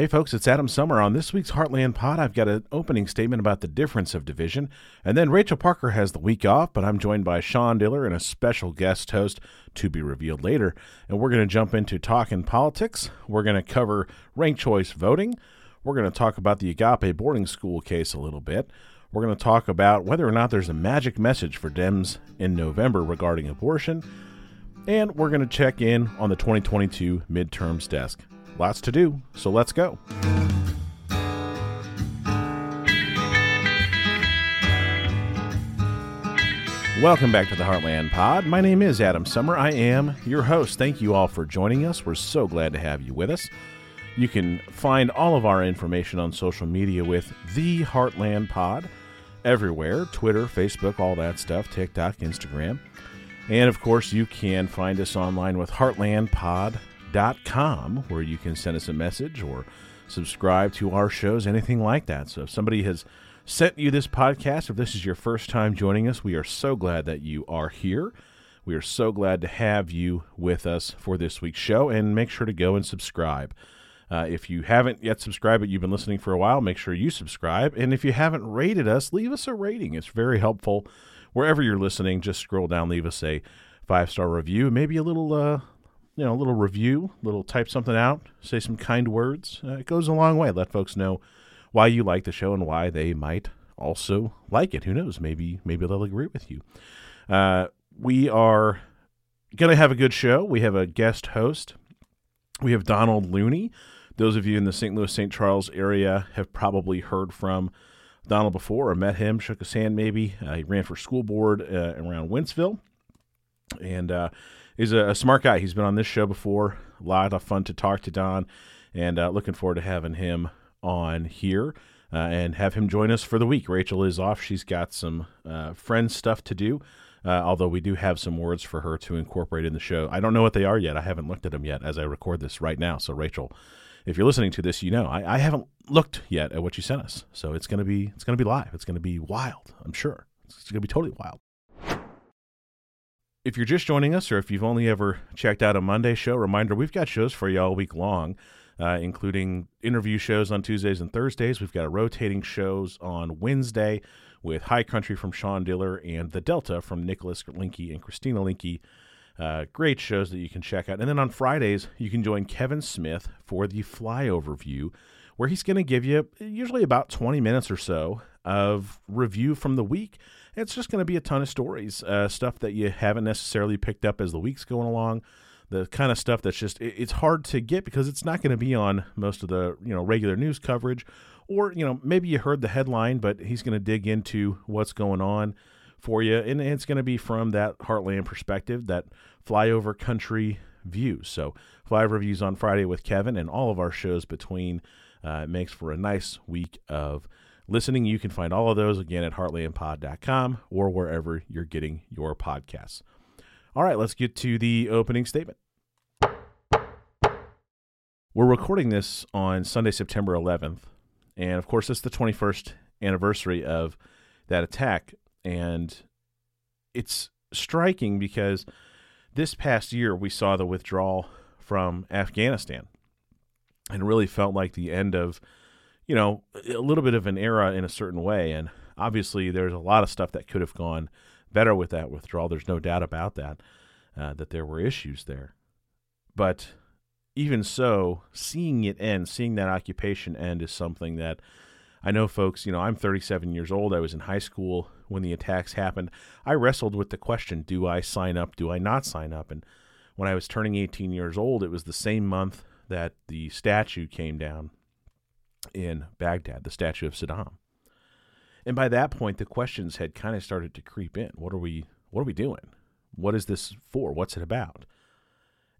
Hey, folks, it's Adam Sommer. On this week's Heartland Pod, I've got an opening statement about the difference of division. And then Rachel Parker has the week off, but I'm joined by Sean Diller and a special guest host to be revealed later. And we're going to jump into talking politics. We're going to cover ranked choice voting. We're going to talk about the Agape boarding school case a little bit. We're going to talk about whether or not there's a magic message for Dems in November regarding abortion. And we're going to check in on the 2022 midterms desk. Lots to do, so let's go. Welcome back to the Heartland Pod. My name is Adam Sommer. I am your host. Thank you all for joining us. We're so glad to have you with us. You can find all of our information on social media with the Heartland Pod everywhere Twitter, Facebook, all that stuff, TikTok, Instagram. And of course, you can find us online with heartlandpod.com, where you can send us a message or subscribe to our shows, anything like that. So if somebody has sent you this podcast, if this is your first time joining us, we are so glad that you are here. We are so glad to have you with us for this week's show, and make sure to go and subscribe. Uh, if you haven't yet subscribed, but you've been listening for a while, make sure you subscribe. And if you haven't rated us, leave us a rating. It's very helpful. Wherever you're listening, just scroll down, leave us a five star review, maybe a little, uh, you know, a little review, little type something out, say some kind words. Uh, it goes a long way. Let folks know why you like the show and why they might also like it. Who knows? Maybe maybe they'll agree with you. Uh, we are to have a good show. We have a guest host. We have Donald Looney. Those of you in the St. Louis, St. Charles area have probably heard from Donald before or met him, shook his hand maybe. Uh, he ran for school board uh, around Wentzville and uh, he's a, a, smart guy. He's been on this show before. A lot of fun to talk to Don and uh, looking forward to having him on here. Uh, and have him join us for the week. Rachel is off. She's got some uh, friend stuff to do. Uh, although we do have some words for her to incorporate in the show. I don't know what they are yet. I haven't looked at them yet as I record this right now. So, Rachel, if you're listening to this, you know I, I haven't looked yet at what you sent us. So it's gonna be it's gonna be live. It's gonna be wild. I'm sure it's gonna be totally wild. If you're just joining us, or if you've only ever checked out a Monday show, reminder we've got shows for you all week long, uh, including interview shows on Tuesdays and Thursdays. We've got a rotating shows on Wednesday with High Country from Sean Diller and The Delta from Nicholas Linky and Christina Linky. Uh, great shows that you can check out. And then on Fridays, you can join Kevin Smith for the flyover view, where he's going to give you usually about 20 minutes or so of review from the week. It's just going to be a ton of stories, uh, stuff that you haven't necessarily picked up as the week's going along. The kind of stuff that's just it's hard to get because it's not going to be on most of the you know regular news coverage, or you know maybe you heard the headline, but he's going to dig into what's going on for you, and it's going to be from that Heartland perspective, that flyover country view. So flyover views on Friday with Kevin, and all of our shows between uh, makes for a nice week of listening. You can find all of those again at heartlandpod.com or wherever you're getting your podcasts. All right, let's get to the opening statement. We're recording this on Sunday, September 11th, and of course, it's the 21st anniversary of that attack and it's striking because this past year we saw the withdrawal from Afghanistan and really felt like the end of, you know, a little bit of an era in a certain way. And obviously, there's a lot of stuff that could have gone better with that withdrawal. There's no doubt about that, uh, that there were issues there. But even so, seeing it end, seeing that occupation end is something that I know folks, you know, I'm 37 years old. I was in high school when the attacks happened. I wrestled with the question do I sign up? Do I not sign up? And when I was turning 18 years old, it was the same month that the statue came down in Baghdad, the statue of Saddam. And by that point, the questions had kind of started to creep in. What are we? What are we doing? What is this for? What's it about?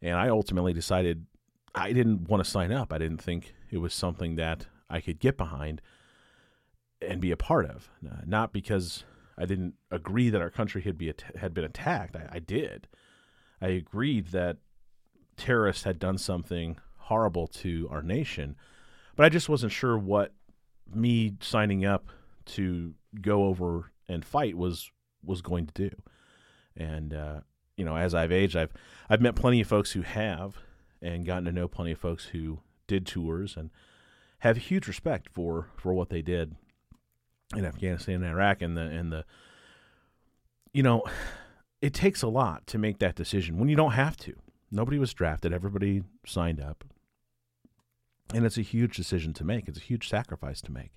And I ultimately decided I didn't want to sign up. I didn't think it was something that I could get behind and be a part of. Not because I didn't agree that our country had be had been attacked. I, I did. I agreed that terrorists had done something horrible to our nation, but I just wasn't sure what me signing up to go over and fight was was going to do. And uh, you know, as I've aged, I've I've met plenty of folks who have, and gotten to know plenty of folks who did tours and have huge respect for for what they did in Afghanistan and Iraq and the and the you know it takes a lot to make that decision when you don't have to. Nobody was drafted, everybody signed up. And it's a huge decision to make. It's a huge sacrifice to make.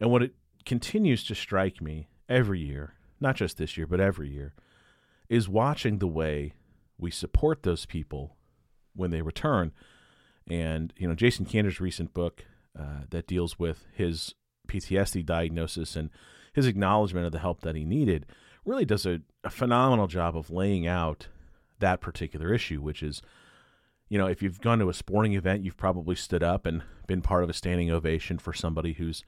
And what it continues to strike me every year, not just this year, but every year, is watching the way we support those people when they return. And, you know, Jason Kander's recent book uh, that deals with his PTSD diagnosis and his acknowledgement of the help that he needed really does a, a phenomenal job of laying out that particular issue, which is, you know, if you've gone to a sporting event, you've probably stood up and been part of a standing ovation for somebody who's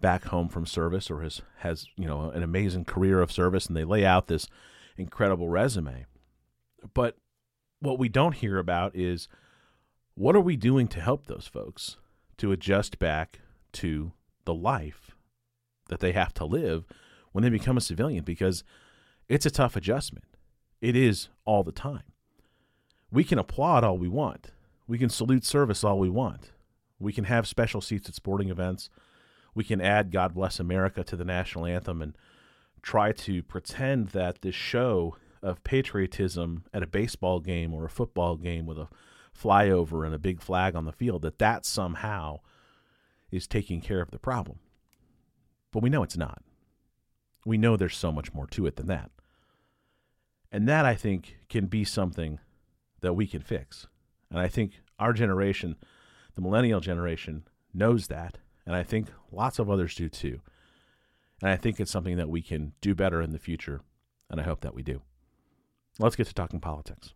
back home from service or has has you know an amazing career of service, and they lay out this incredible resume. But what we don't hear about is what are we doing to help those folks to adjust back to the life that they have to live when they become a civilian because it's a tough adjustment. It is all the time. We can applaud all we want. We can salute service all we want. We can have special seats at sporting events. We can add God Bless America to the national anthem and try to pretend that this show of patriotism at a baseball game or a football game with a flyover and a big flag on the field that that somehow is taking care of the problem. But we know it's not. We know there's so much more to it than that. And that, I think, can be something that we can fix. And I think our generation, the millennial generation, knows that. And I think lots of others do too. And I think it's something that we can do better in the future. And I hope that we do. Let's get to talking politics.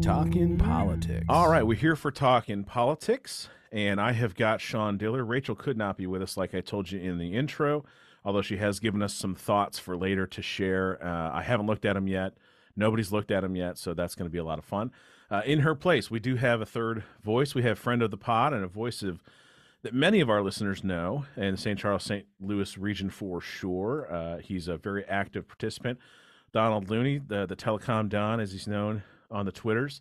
Talking politics. All right, we're here for talking politics, and I have got Sean Diller. Rachel could not be with us, like I told you in the intro, although she has given us some thoughts for later to share. Uh, I haven't looked at them yet. Nobody's looked at them yet, so that's going to be a lot of fun. Uh, in her place, we do have a third voice. We have friend of the pod and a voice of that many of our listeners know in St. Charles, St. Louis region for sure. Uh, he's a very active participant. Donald Looney, the, the telecom Don, as he's known on the Twitters.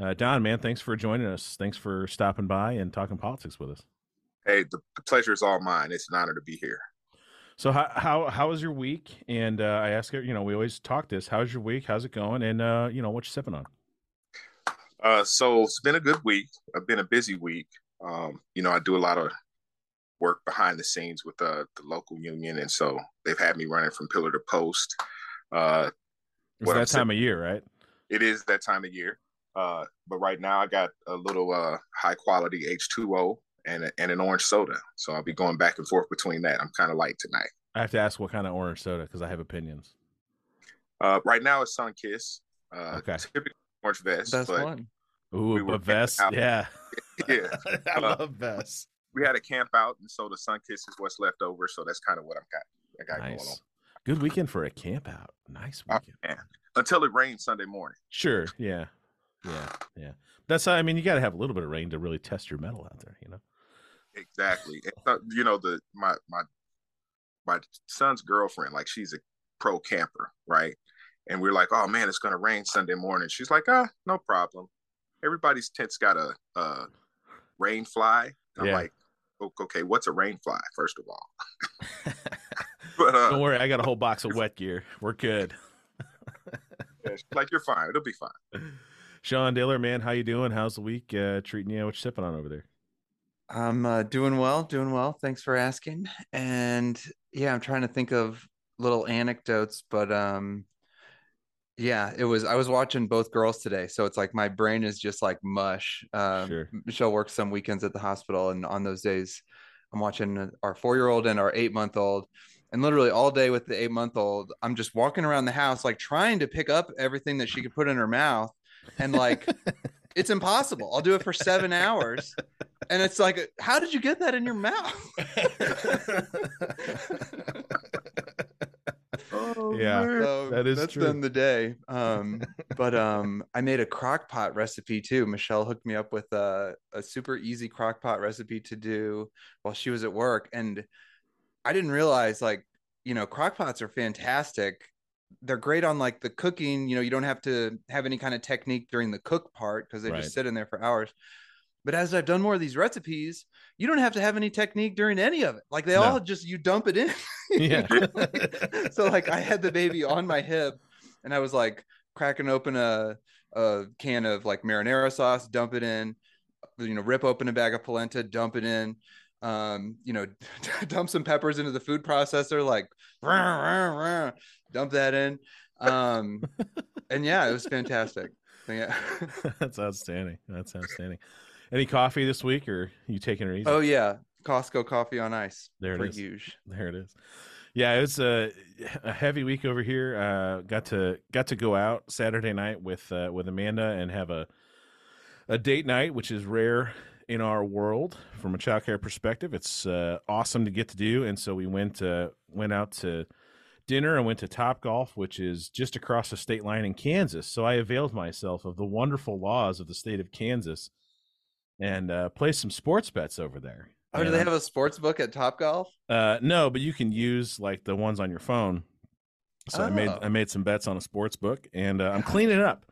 Uh, Don, man, thanks for joining us. Thanks for stopping by and talking politics with us. Hey, the, the pleasure is all mine. It's an honor to be here. So how how how was your week? And uh, I ask you know, we always talk this. How's your week? How's it going? And uh, you know, what you sipping on? Uh, so it's been a good week. I've been a busy week. Um, you know, I do a lot of work behind the scenes with uh, the local union, and so they've had me running from pillar to post. Uh, it's that I'm time of year, right? it is that time of year. Uh, but right now I got a little uh, high quality H2O and, a, and an orange soda. So I'll be going back and forth between that. I'm kind of light tonight. I have to ask what kind of orange soda because I have opinions. Uh, right now it's Sunkist. Uh, okay. Typically orange Vess. That's one. Ooh, we a Vess. Yeah. yeah. I uh, love vests. We had a camp out, and so the Sunkist is what's left over. So that's kind of what I've got. I got nice. going on. Good weekend for a camp out. Nice oh, weekend. Oh, Until it rains Sunday morning. Sure. Yeah. Yeah. Yeah. That's I mean, you got to have a little bit of rain to really test your metal out there. You know. Exactly. you know the my my my son's girlfriend, like she's a pro camper, right? And we're like, oh man, it's gonna rain Sunday morning. She's like, ah, no problem. Everybody's tent's got a, a rain fly. I'm like, okay, what's a rain fly? First of all. but uh, don't worry, I got a whole box of wet gear. We're good. like you're fine. It'll be fine. Sean Diller, man, how you doing? How's the week uh, treating you? What you sipping on over there? I'm uh, doing well, doing well. Thanks for asking. And yeah, I'm trying to think of little anecdotes, but um, yeah, it was. I was watching both girls today, so it's like my brain is just like mush. Um, sure. Michelle works some weekends at the hospital, and on those days, I'm watching our four year old and our eight month old and literally all day with the eight month old i'm just walking around the house like trying to pick up everything that she could put in her mouth and like it's impossible. I'll do it for seven hours. And it's like how did you get that in your mouth? Oh, yeah so that is that's true. done the day. Um but um i made a crock pot recipe too. Michelle hooked me up with a, a super easy crock pot recipe to do while she was at work. And I didn't realize like you know crockpots are fantastic. They're great on like the cooking. You know, you don't have to have any kind of technique during the cook part because they Right. just sit in there for hours. But as I've done more of these recipes, you don't have to have any technique during any of it. Like they No. all just you dump it in. Yeah. so like I had the baby on my hip and I was like cracking open a a can of like marinara sauce, dump it in, you know, rip open a bag of polenta, dump it in, um, you know, dump some peppers into the food processor, like "Rah, rah, rah," dump that in. Um, and yeah, it was fantastic. Yeah. That's outstanding. That's outstanding. Any coffee this week, or you taking it easy? oh yeah, Costco coffee on ice. There it is. huge. There it is. Yeah, it was a, a heavy week over here. Uh, got to got to go out Saturday night with uh, with Amanda and have a a date night, which is rare in our world from a childcare perspective. It's uh, awesome to get to do, and so we went uh, went out to dinner and went to Top Golf, which is just across the state line in Kansas. So I availed myself of the wonderful laws of the state of Kansas and uh, placed some sports bets over there. Oh, do they have a sports book at Top Golf? uh, no, but you can use like the ones on your phone. So I made Oh. I made some bets on a sports book, and uh, I'm cleaning up,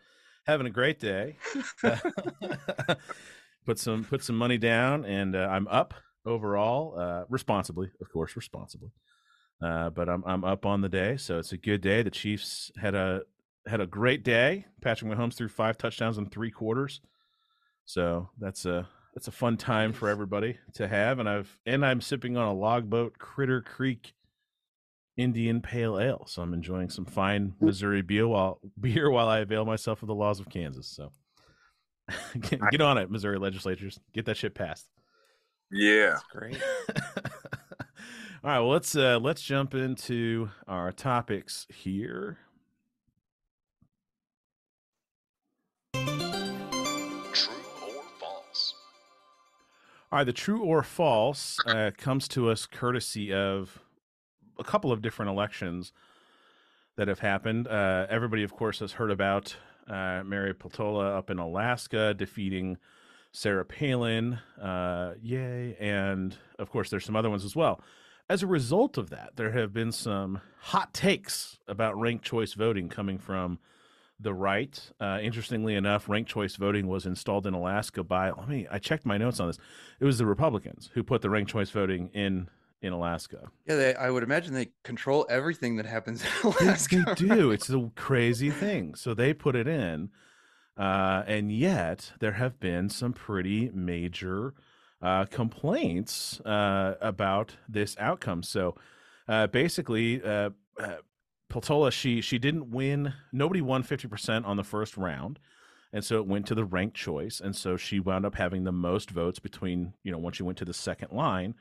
having a great day. put some put some money down, and uh, I'm up overall, uh, responsibly, of course, responsibly. Uh, but I'm I'm up on the day, so it's a good day. The Chiefs had a had a great day. Patrick Mahomes threw five touchdowns in three quarters, so that's a that's a fun time for everybody to have. And I've and I'm sipping on a logboat Critter Creek Indian Pale Ale, so I'm enjoying some fine Missouri beer while beer while I avail myself of the laws of Kansas. So get, get on it, Missouri legislatures, get that shit passed. Yeah. That's great. All right, well let's uh let's jump into our topics here. True or false? All right, the true or false uh, comes to us courtesy of a couple of different elections that have happened. Uh, everybody, of course, has heard about uh, Mary Peltola up in Alaska defeating Sarah Palin. Uh, yay. And, of course, there's some other ones as well. As a result of that, there have been some hot takes about ranked choice voting coming from the right. Uh, interestingly enough, ranked choice voting was installed in Alaska by. Let me. I checked my notes on this. It was the Republicans who put the ranked choice voting in in Alaska. Yeah, they, I would imagine they control everything that happens in Alaska. They do. It's a crazy thing. So they put it in, uh, and yet there have been some pretty major uh, complaints uh, about this outcome. So uh, basically, uh, uh, she she didn't win. Nobody won fifty percent on the first round. And so it went to the ranked choice, and so she wound up having the most votes between you know once she went to the second line,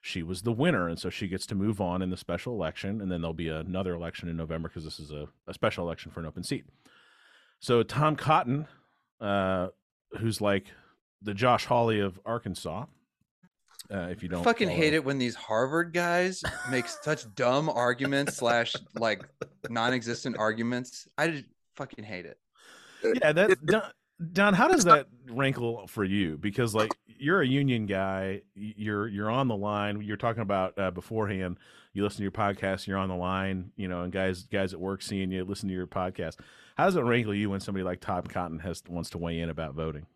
she was the winner, and so she gets to move on in the special election, and then there'll be another election in November because this is a, a special election for an open seat. So Tom Cotton, uh, who's like the Josh Hawley of Arkansas, uh, if you don't I fucking follow- hate it when these Harvard guys make such dumb arguments slash like non-existent arguments. I just fucking hate it. Yeah, that Don, Don, how does that rankle for you? Because like you're a union guy, you're you're on the line. You're talking about uh, beforehand. You listen to your podcast, you're on the line. You know, and guys guys at work seeing you listen to your podcast. How does it rankle you when somebody like Tom Cotton has wants to weigh in about voting?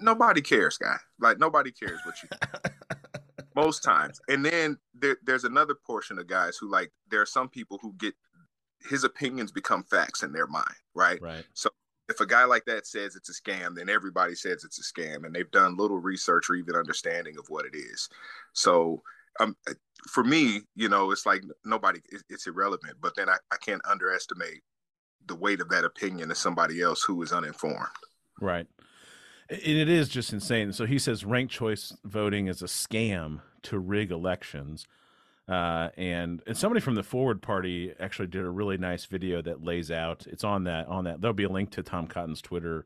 Nobody cares, guy. Like nobody cares what you most times. And then there, there's another portion of guys who like there are some people who get his opinions become facts in their mind, right? Right. So if a guy like that says it's a scam, then everybody says it's a scam, and they've done little research or even understanding of what it is. So, um, for me, you know, it's like nobody, it's irrelevant. But then I, I can't underestimate the weight of that opinion of somebody else who is uninformed. Right. And it is just insane. So he says ranked choice voting is a scam to rig elections. Uh, and and somebody from the Forward Party actually did a really nice video that lays out. It's on that on that. There'll be a link to Tom Cotton's Twitter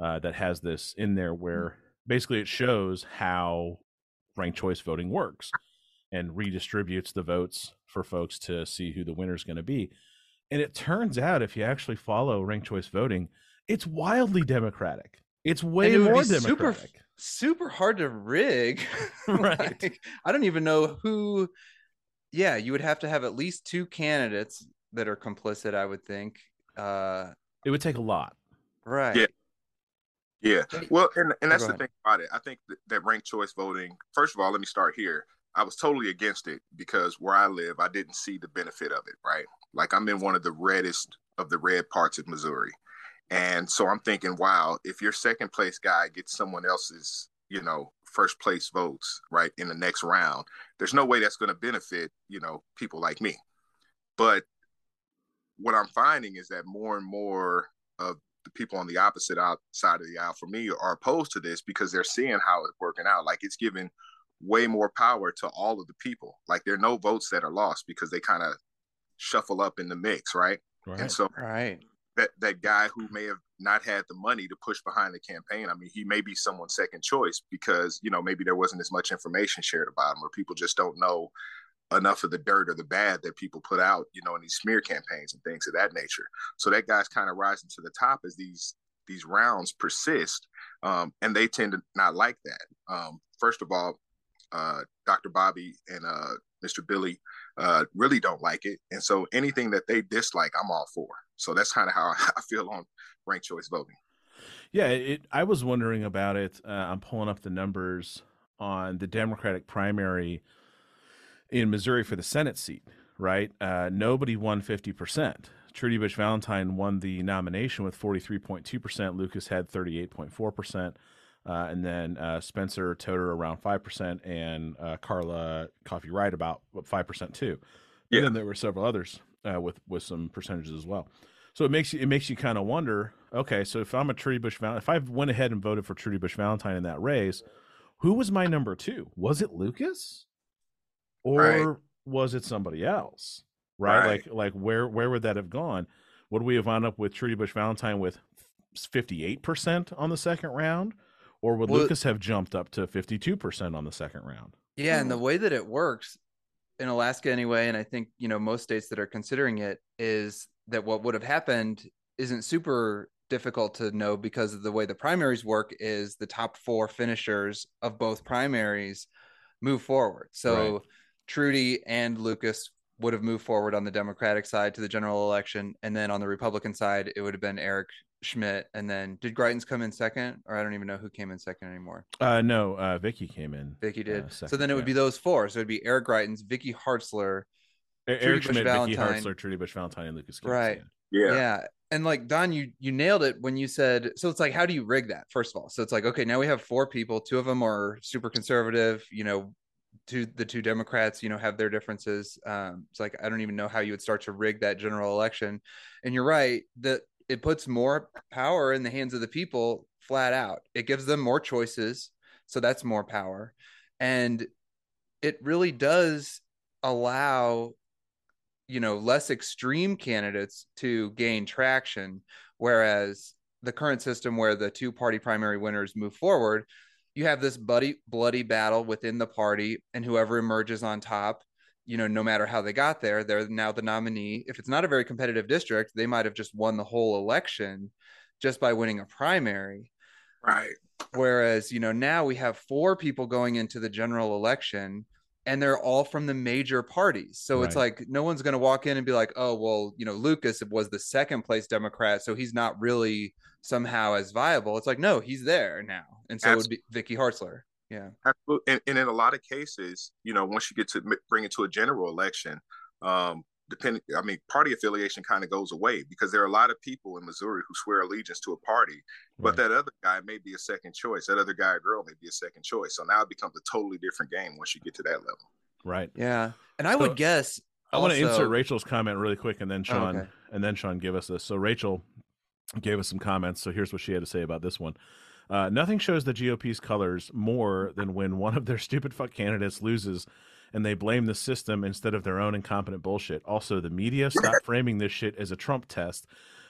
uh, that has this in there, where basically it shows how ranked choice voting works and redistributes the votes for folks to see who the winner is going to be. And it turns out, if you actually follow ranked choice voting, it's wildly democratic. It's way it more be super- Super hard to rig. Right. Like, I don't even know who. Yeah, you would have to have at least two candidates that are complicit. I would think. Uh, It would take a lot. right. Yeah. Yeah. Well, and and that's the thing about it. I think that, that ranked choice voting. First of all, let me start here. I was totally against it because where I live, I didn't see the benefit of it. Right. Like I'm in one of the reddest of the red parts of Missouri, and so I'm thinking, wow, if your second place guy gets someone else's, you know, first place votes, right, in the next round, there's no way that's going to benefit, you know, people like me. But what I'm finding is that more and more of the people on the opposite side of the aisle for me are opposed to this because they're seeing how it's working out. Like it's giving way more power to all of the people. Like there are no votes that are lost because they kind of shuffle up in the mix, right? Right. And so Right. That that guy who may have not had the money to push behind the campaign, I mean, he may be someone's second choice because you know maybe there wasn't as much information shared about him, or people just don't know enough of the dirt or the bad that people put out, you know, in these smear campaigns and things of that nature. So that guy's kind of rising to the top as these these rounds persist, um, and they tend to not like that. Um, first of all, uh, Dr. Bobby and uh, Mr. Billy uh, really don't like it, and so anything that they dislike, I'm all for. So that's kind of how I feel on ranked choice voting. Yeah, it, I was wondering about it. Uh, I'm pulling up the numbers on the Democratic primary in Missouri for the Senate seat, right? Uh, nobody won 50%. Trudy Bush Valentine won the nomination with 43.2%. Lucas had 38.4%. Uh, and then uh, Spencer Toder around 5%, and uh, Carla Coffee Wright about 5% too. Yeah. And then there were several others uh, with, with some percentages as well. So it makes you it makes you kind of wonder. Okay, so if I'm a Trudy Bush Valentine, if I went ahead and voted for Trudy Bush Valentine in that race, who was my number two? Was it Lucas, or Right. was it somebody else? Right? Right. Like like where where would that have gone? Would we have wound up with Trudy Bush Valentine with fifty eight percent on the second round, or would Well- Lucas have jumped up to fifty two percent on the second round? Yeah, and the way that it works in Alaska anyway, and I think you know most states that are considering it is that what would have happened isn't super difficult to know because of the way the primaries work is the top four finishers of both primaries move forward. So Right. Trudy and Lucas would have moved forward on the Democratic side to the general election, and then on the Republican side, it would have been Eric Schmitt, and then did Greitens come in second, or I don't even know who came in second anymore. Uh, no, uh, Vicky came in. Vicky did. uh, so then it would yeah. be those four. So it'd be Eric Greitens, Vicky Hartzler. E- Trudy Eric Bush Schmitt, Vicky Hartzler, Trudy Bush Valentine, and Lucas. Gibbs, Right. yeah. Yeah. And like Don, you you nailed it when you said so it's like how do you rig that, first of all? So it's like, okay, now we have four people, two of them are super conservative, you know, two the two Democrats, you know, have their differences. Um, it's like I don't even know how you would start to rig that general election. And you're right that it puts more power in the hands of the people flat out. It gives them more choices, so that's more power. And it really does allow you know less extreme candidates to gain traction whereas the current system where the two party primary winners move forward you have this bloody bloody battle within the party and whoever emerges on top you know no matter how they got there they're now the nominee if it's not a very competitive district they might have just won the whole election just by winning a primary Right. Whereas, you know, now we have four people going into the general election and they're all from the major parties. So it's like no one's going to walk in and be like, oh, well, you know, Lucas was the second place Democrat. So he's not really somehow as viable. It's like, no, he's there now. And so it would be Vicky Hartzler. Yeah. Absolutely. And, and in a lot of cases, you know, once you get to bring it to a general election, um, depending, I mean, party affiliation kind of goes away because there are a lot of people in Missouri who swear allegiance to a party, but Right. that other guy may be a second choice. That other guy or girl may be a second choice. So now it becomes a totally different game once you get to that level. right. Yeah. And I So, would guess. I want to insert Rachel's comment really quick, and then Oh, Sean, okay. and then Sean give us this. So Rachel gave us some comments. So here's what she had to say about this one. Uh, nothing shows the GOP's colors more than when one of their stupid fuck candidates loses, and they blame the system instead of their own incompetent bullshit. Also, the media stopped framing this shit as a Trump test.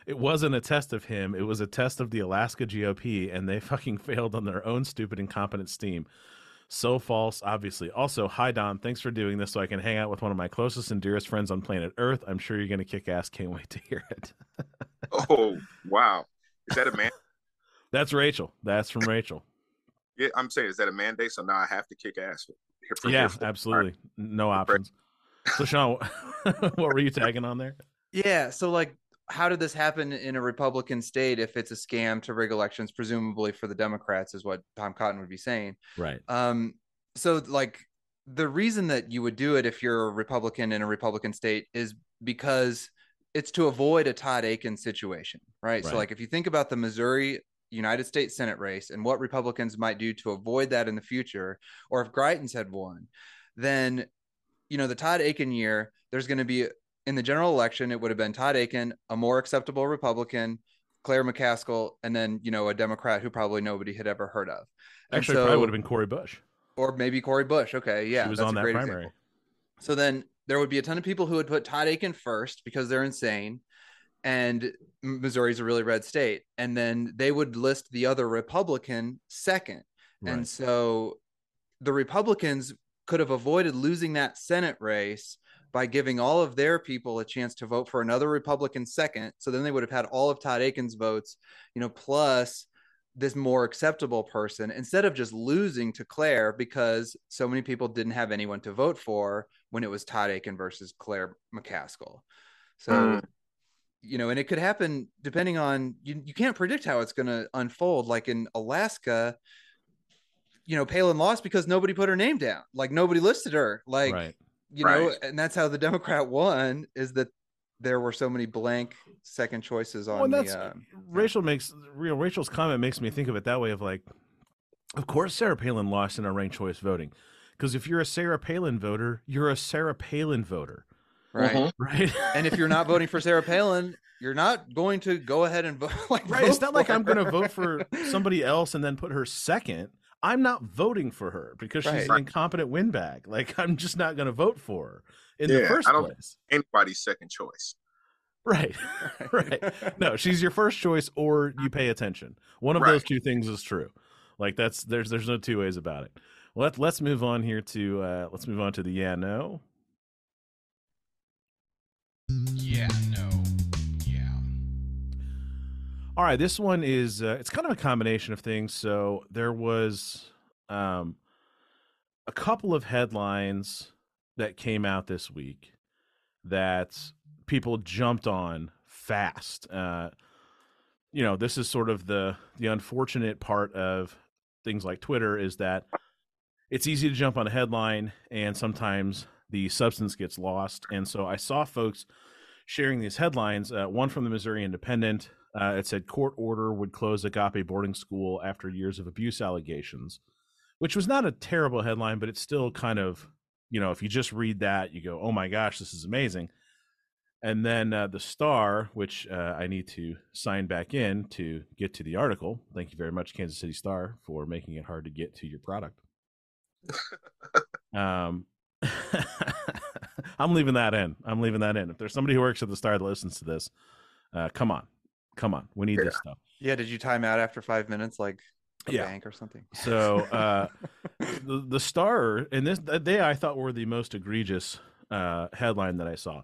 It wasn't a test of him. It was a test of the Alaska GOP, and they fucking failed on their own stupid, incompetent steam. So false, obviously. Also, hi Don, thanks for doing this so I can hang out with one of my closest and dearest friends on planet Earth. I'm sure you're going to kick ass. Can't wait to hear it. Oh, wow. Is that a man? That's Rachel. That's from Rachel. yeah, I'm saying, is that a mandate? So now I have to kick ass. For, for yeah, for- absolutely. No options. So, Sean, what were you tagging on there? Yeah. So, like, how did this happen in a Republican state if it's a scam to rig elections, presumably for the Democrats, is what Tom Cotton would be saying. Right. Um, so, like, the reason that you would do it if you're a Republican in a Republican state is because it's to avoid a Todd Akin situation, right? Right. So, like, if you think about the Missouri United States Senate race and what Republicans might do to avoid that in the future, or if Greitens had won, then you know the Todd Akin year, there's going to be in the general election, it would have been Todd Akin, a more acceptable Republican, Claire McCaskill, and then you know a Democrat who probably nobody had ever heard of. Actually, it probably would have been Cori Bush. or maybe Cori Bush. Okay, yeah, she was that's on a that great primary. example. So then there would be a ton of people who would put Todd Akin first because they're insane, and Missouri's a really red state, and then they would list the other Republican second. And so the Republicans could have avoided losing that Senate race by giving all of their people a chance to vote for another Republican second. So then they would have had all of Todd Akin's votes, you know, plus this more acceptable person instead of just losing to Claire because so many people didn't have anyone to vote for when it was Todd Akin versus Claire McCaskill. So, Mm. You know, and it could happen depending on you, you can't predict how it's going to unfold. Like in Alaska, you know, Palin lost because nobody put her name down. Like nobody listed her. Like, right. you know, and that's how the Democrat won is that there were so many blank second choices on Well, that's the. Um, Rachel makes real Rachel's comment makes me think of it that way of like, of course Sarah Palin lost in our ranked choice voting, because if you're a Sarah Palin voter, you're a Sarah Palin voter, right. Mhm. right? and if you're not voting for Sarah Palin, you're not going to go ahead and vote. Like, right, it's not like for I'm going to vote for somebody else and then put her second. I'm not voting for her because she's Right. an incompetent windbag. Like I'm just not going to vote for her in the first I don't- place. Anybody's second choice. Right. right. No, she's your first choice or you pay attention. One of Right. those two things is true. Like that's there's there's no two ways about it. Let let's move on here to uh let's move on to the yeah no. Yeah, no. Yeah. All right, this one is uh, it's kind of a combination of things. So there was um a couple of headlines that came out this week that people jumped on fast. Uh you know, this is sort of the the unfortunate part of things like Twitter is that it's easy to jump on a headline and sometimes the substance gets lost. And so I saw folks sharing these headlines. Uh, one from the Missouri Independent. Uh, it said court order would close Agape boarding school after years of abuse allegations, which was not a terrible headline, but it's still kind of, you know, if you just read that, you go, oh my gosh, this is amazing. And then uh, the Star, which uh, I need to sign back in to get to the article. Thank you very much, Kansas City Star, for making it hard to get to your product. um, I'm leaving that in. I'm leaving that in. If there's somebody who works at the Star that listens to this, uh, come on, come on, we need this stuff. Yeah, did you time out after five minutes, like a Yeah. bank or something? So uh, the the Star and this they I thought were the most egregious uh, headline that I saw.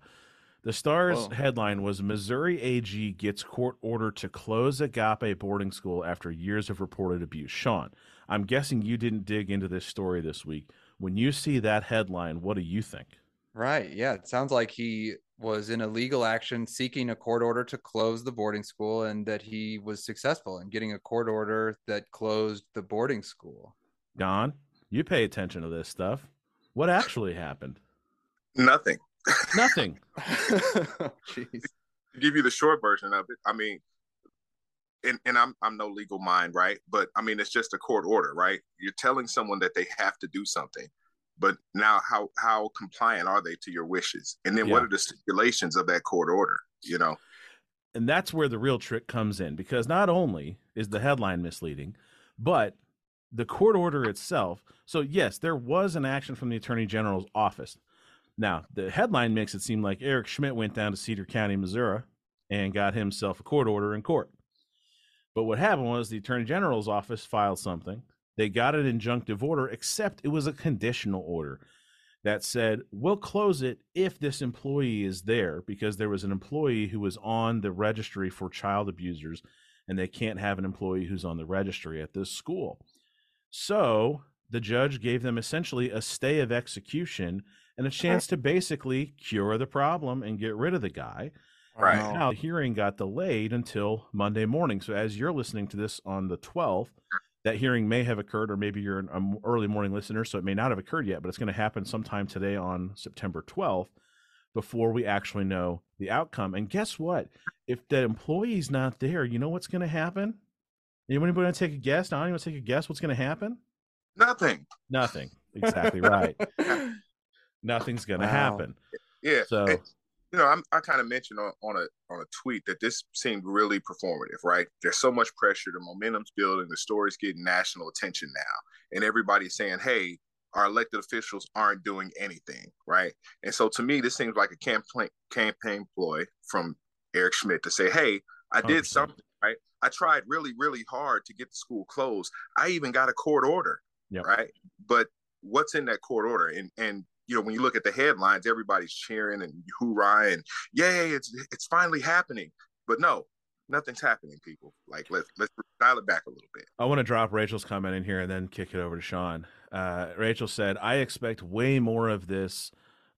The Star's Whoa. headline was Missouri AG gets court order to close Agape boarding school after years of reported abuse. Sean, I'm guessing you didn't dig into this story this week. When you see that headline, what do you think? Right. Yeah. It sounds like he was in a legal action seeking a court order to close the boarding school and that he was successful in getting a court order that closed the boarding school. Don, you pay attention to this stuff. What actually happened? Nothing. Nothing. Jeez. To give you the short version of it, I mean, and, and I'm I'm no legal mind, right? But I mean, it's just a court order, right? You're telling someone that they have to do something, but now how how compliant are they to your wishes? And then what are the stipulations of that court order? You know, And that's where the real trick comes in because not only is the headline misleading, but the court order itself. So, yes, there was an action from the Attorney General's office. Now, the headline makes it seem like Eric Schmitt went down to Cedar County, Missouri, and got himself a court order in court. But what happened was the Attorney General's office filed something. They got an injunctive order, except it was a conditional order that said, we'll close it if this employee is there because there was an employee who was on the registry for child abusers and they can't have an employee who's on the registry at this school. So the judge gave them essentially a stay of execution and a uh-huh. chance to basically cure the problem and get rid of the guy. Right. Now the hearing got delayed until Monday morning. So as you're listening to this on the 12th, that hearing may have occurred, or maybe you're an um, early morning listener, so it may not have occurred yet, but it's going to happen sometime today on September 12th before we actually know the outcome. And guess what? If the employee's not there, you know what's going to happen? Anybody want to take a guess? Don, you want to take a guess what's going to happen? Nothing. Nothing. Exactly right. Nothing's going to Wow. happen. Yeah. So- you know, I'm, I kind of mentioned on, on a on a tweet that this seemed really performative, right? There's so much pressure, the momentum's building, the story's getting national attention now, and everybody's saying, "Hey, our elected officials aren't doing anything," right? And so, to me, this seems like a campaign campaign ploy from Eric Schmitt to say, "Hey, I did 100%. something, right? I tried really, really hard to get the school closed. I even got a court order, Yep. right? But what's in that court order? And and you know, when you look at the headlines, everybody's cheering and hoorah and yay, it's it's finally happening. But no, nothing's happening, people. Like let's let's dial it back a little bit. I want to drop Rachel's comment in here and then kick it over to Sean. Uh, Rachel said, I expect way more of this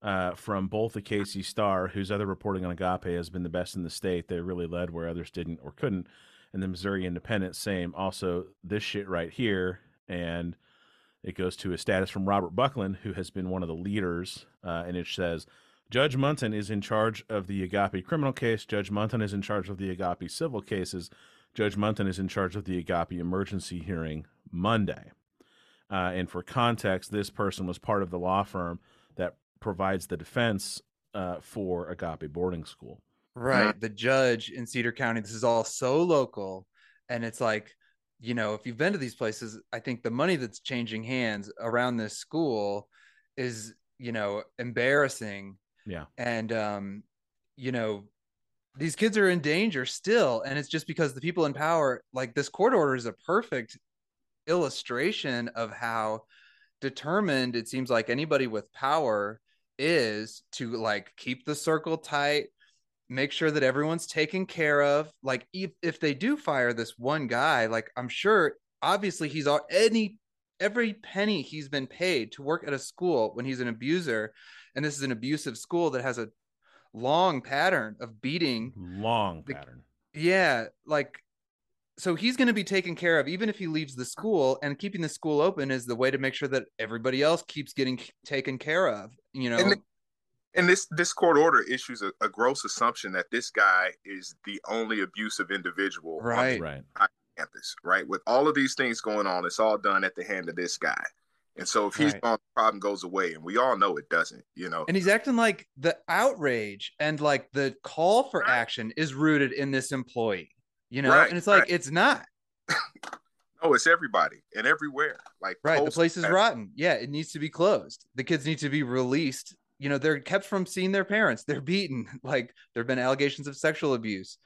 uh, from both the KC Star, whose other reporting on Agape has been the best in the state. They really led where others didn't or couldn't. And the Missouri Independent, same. Also, this shit right here. And it goes to a status from Robert Buckland, who has been one of the leaders. Uh, and it says, Judge Munton is in charge of the Agape criminal case. Judge Munton is in charge of the Agape civil cases. Judge Munton is in charge of the Agape emergency hearing Monday. Uh, and for context, this person was part of the law firm that provides the defense uh, for Agape boarding school. Right. The judge in Cedar County, this is all so local. And it's like, you know, if you've been to these places, I think the money that's changing hands around this school is, you know, embarrassing. Yeah. And, um, you know, these kids are in danger still. And it's just because the people in power, like this court order is a perfect illustration of how determined it seems like anybody with power is to like keep the circle tight make sure that everyone's taken care of like if, if they do fire this one guy like i'm sure obviously he's all any every penny he's been paid to work at a school when he's an abuser and this is an abusive school that has a long pattern of beating Long The- pattern. yeah like so he's going to be taken care of even if he leaves the school and keeping the school open is the way to make sure that everybody else keeps getting taken care of you know And the- And this this court order issues a, a gross assumption that this guy is the only abusive individual on Right. Right. campus, right? With all of these things going on, it's all done at the hand of this guy. And so if he's Right. gone, the problem goes away, and we all know it doesn't. You know, and he's acting like the outrage and like the call for action is rooted in this employee you know Right, and it's like right. it's not no, it's everybody and everywhere. Like right the place is rotten yeah it needs to be closed the kids need to be released you know they're kept from seeing their parents they're beaten like there have been allegations of sexual abuse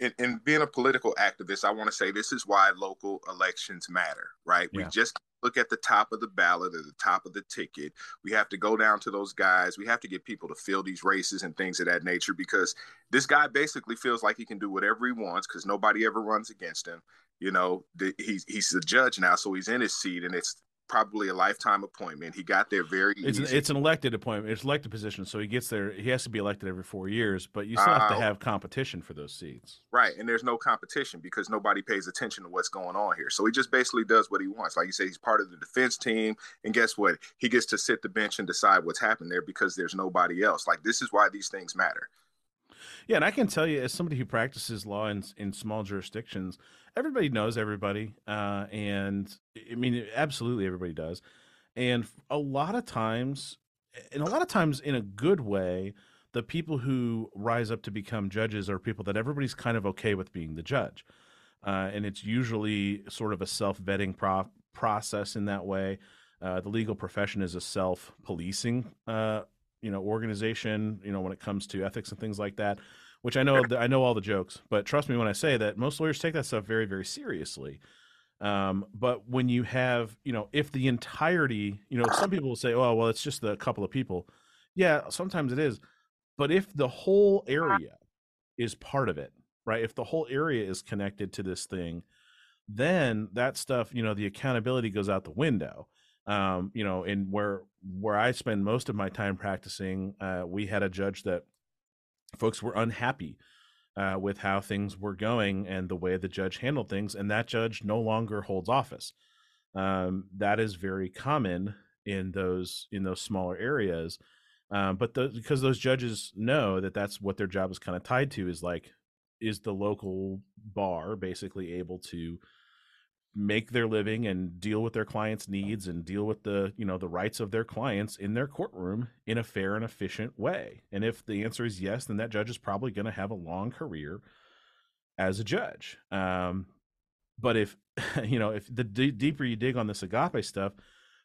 in, in being a political activist, I want to say this is why local elections matter, right? We just look at the top of the ballot or the top of the ticket. We have to go down to those guys. We have to get people to fill these races and things of that nature because this guy basically feels like he can do whatever he wants because nobody ever runs against him. You know, the, he's he's a judge now, so he's in his seat, and it's probably a lifetime appointment. He got there very It's an, easy. it's an elected appointment. It's elected position, so he gets there. He has to be elected every four years, but you still have to have competition for those seats. Right. And there's no competition because nobody pays attention to what's going on here. So he just basically does what he wants. Like you say, he's part of the defense team. And guess what? He gets to sit the bench and decide what's happened there because there's nobody else. Like this is why these things matter. Yeah, and I can tell you, as somebody who practices law in in small jurisdictions, everybody knows everybody, uh, and I mean, absolutely everybody does. And a lot of times, and a lot of times in a good way, the people who rise up to become judges are people that everybody's kind of okay with being the judge, uh, and it's usually sort of a self vetting pro- process in that way. Uh, the legal profession is a self policing, uh, you know, organization. You know, when it comes to ethics and things like that which I know I know all the jokes, but trust me when I say that most lawyers take that stuff very very seriously. Um, but when you have, you know, if the entirety, you know, some people will say, "Oh, well, it's just a couple of people." Yeah, sometimes it is, but if the whole area is part of it, right? If the whole area is connected to this thing, then that stuff, you know, the accountability goes out the window. Um, you know, and where where I spend most of my time practicing, uh, we had a judge that folks were unhappy uh, with how things were going and the way the judge handled things, and that judge no longer holds office. Um, that is very common in those in those smaller areas, um, but the, because those judges know that that's what their job is kind of tied to is like, is the local bar basically able to make their living and deal with their clients needs and deal with the you know the rights of their clients in their courtroom in a fair and efficient way and if the answer is yes then that judge is probably going to have a long career as a judge um, but if you know if the d- deeper you dig on this agape stuff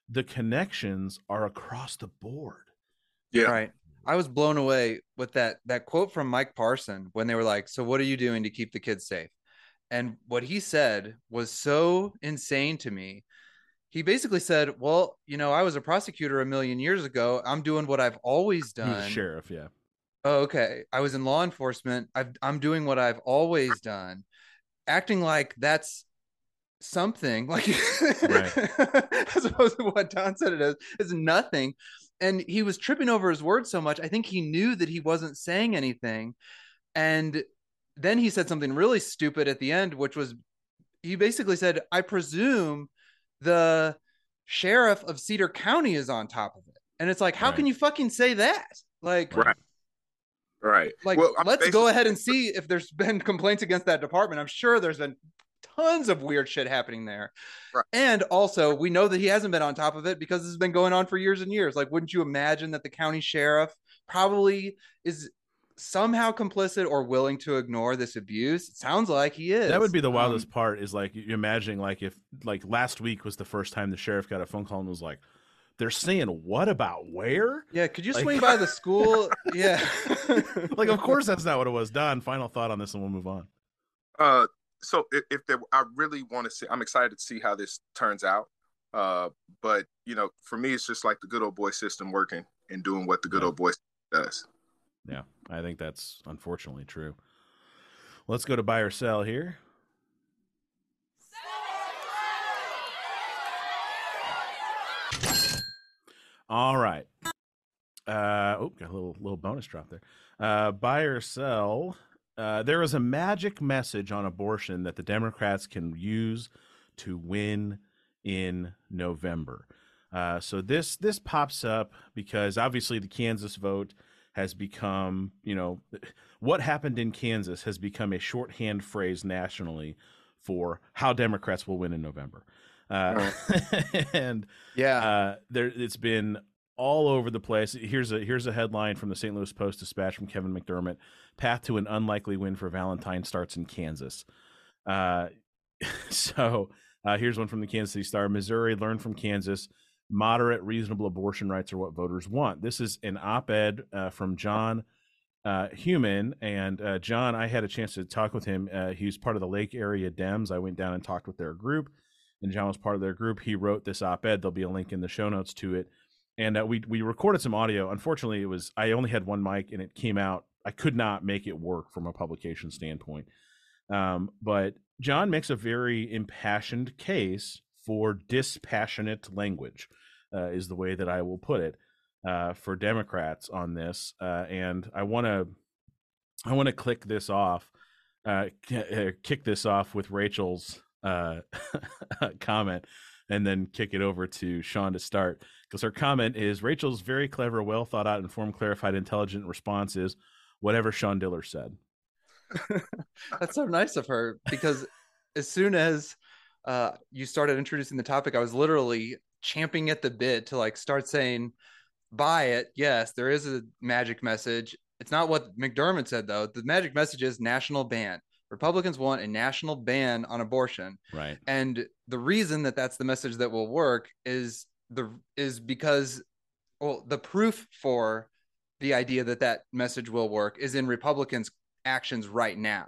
the connections are across the board Yeah. Right. I was blown away with that that quote from Mike Parson when they were like, "So what are you doing to keep the kids safe?" And what he said was so insane to me. He basically said, "Well, you know, I was a prosecutor a million years ago. I'm doing what I've always He was a done." sheriff yeah Oh, okay. I was in law enforcement. I've, I'm doing what I've always done, acting like that's something like as opposed to what Don said it is is nothing. And he was tripping over his words so much. I think he knew that he wasn't saying anything. And then he said something really stupid at the end, which was he basically said, I presume the sheriff of Cedar County is on top of it. And it's like, how Right. can you fucking say that? Like, Right. Right. like Well, let's go ahead and see if there's been complaints against that department i'm sure there's been tons of weird shit happening there Right. and also we know that he hasn't been on top of it because this has been going on for years and years like wouldn't you imagine that the county sheriff probably is somehow complicit or willing to ignore this abuse it sounds like he is That would be the Um, wildest part. Is like you're imagining like if like last week was the first time the sheriff got a phone call and was like, "They're saying what about where?" yeah could you like- swing by the school yeah Like, of course that's not what it was. Don, final thought on this, and we'll move on. Uh, so if, if there, I really want to see. I'm excited to see how this turns out. Uh, but you know, for me, it's just like the good old boy system working and doing what the good Yeah. old boy does. Yeah, I think that's unfortunately true. Let's go to buy or sell here. All right. Uh, oh, got a little little bonus drop there. Uh, buy or sell. Uh, there is a magic message on abortion that the Democrats can use to win in November. Uh, so this this pops up because obviously the Kansas vote has become, you know, what happened in Kansas has become a shorthand phrase nationally for how Democrats will win in November. Uh, and yeah uh, there, it's been all over the place. Here's a here's a headline from the St. Louis Post Dispatch from Kevin McDermott: "Path to an unlikely win for Valentine starts in Kansas." Uh, so uh, here's one from the Kansas City Star: Missouri learned from Kansas. Moderate, reasonable abortion rights are what voters want. This is an op-ed uh, from John uh, Human, and uh, John. I had a chance to talk with him. Uh, he was part of the Lake Area Dems. I went down and talked with their group, and John was part of their group. He wrote this op-ed. There'll be a link in the show notes to it and uh, we we recorded some audio. Unfortunately, it was I only had one mic, and it came out. I could not make it work from a publication standpoint. Um, but John makes a very impassioned case for dispassionate language, uh, is the way that I will put it uh, for Democrats on this. Uh, and I want to I want to click this off, uh, uh, kick this off with Rachel's uh, comment and then kick it over to Sean to start. Because her comment is Rachel's very clever, well thought out, informed, clarified, intelligent response is whatever Sean Diller said. That's so nice of her because as soon as uh, you started introducing the topic, I was literally champing at the bit to like start saying, buy it. Yes, there is a magic message. It's not what McDermott said, though. The magic message is national ban. Republicans want a national ban on abortion. Right. And the reason that that's the message that will work is the is because well the proof for the idea that that message will work is in Republicans actions right now.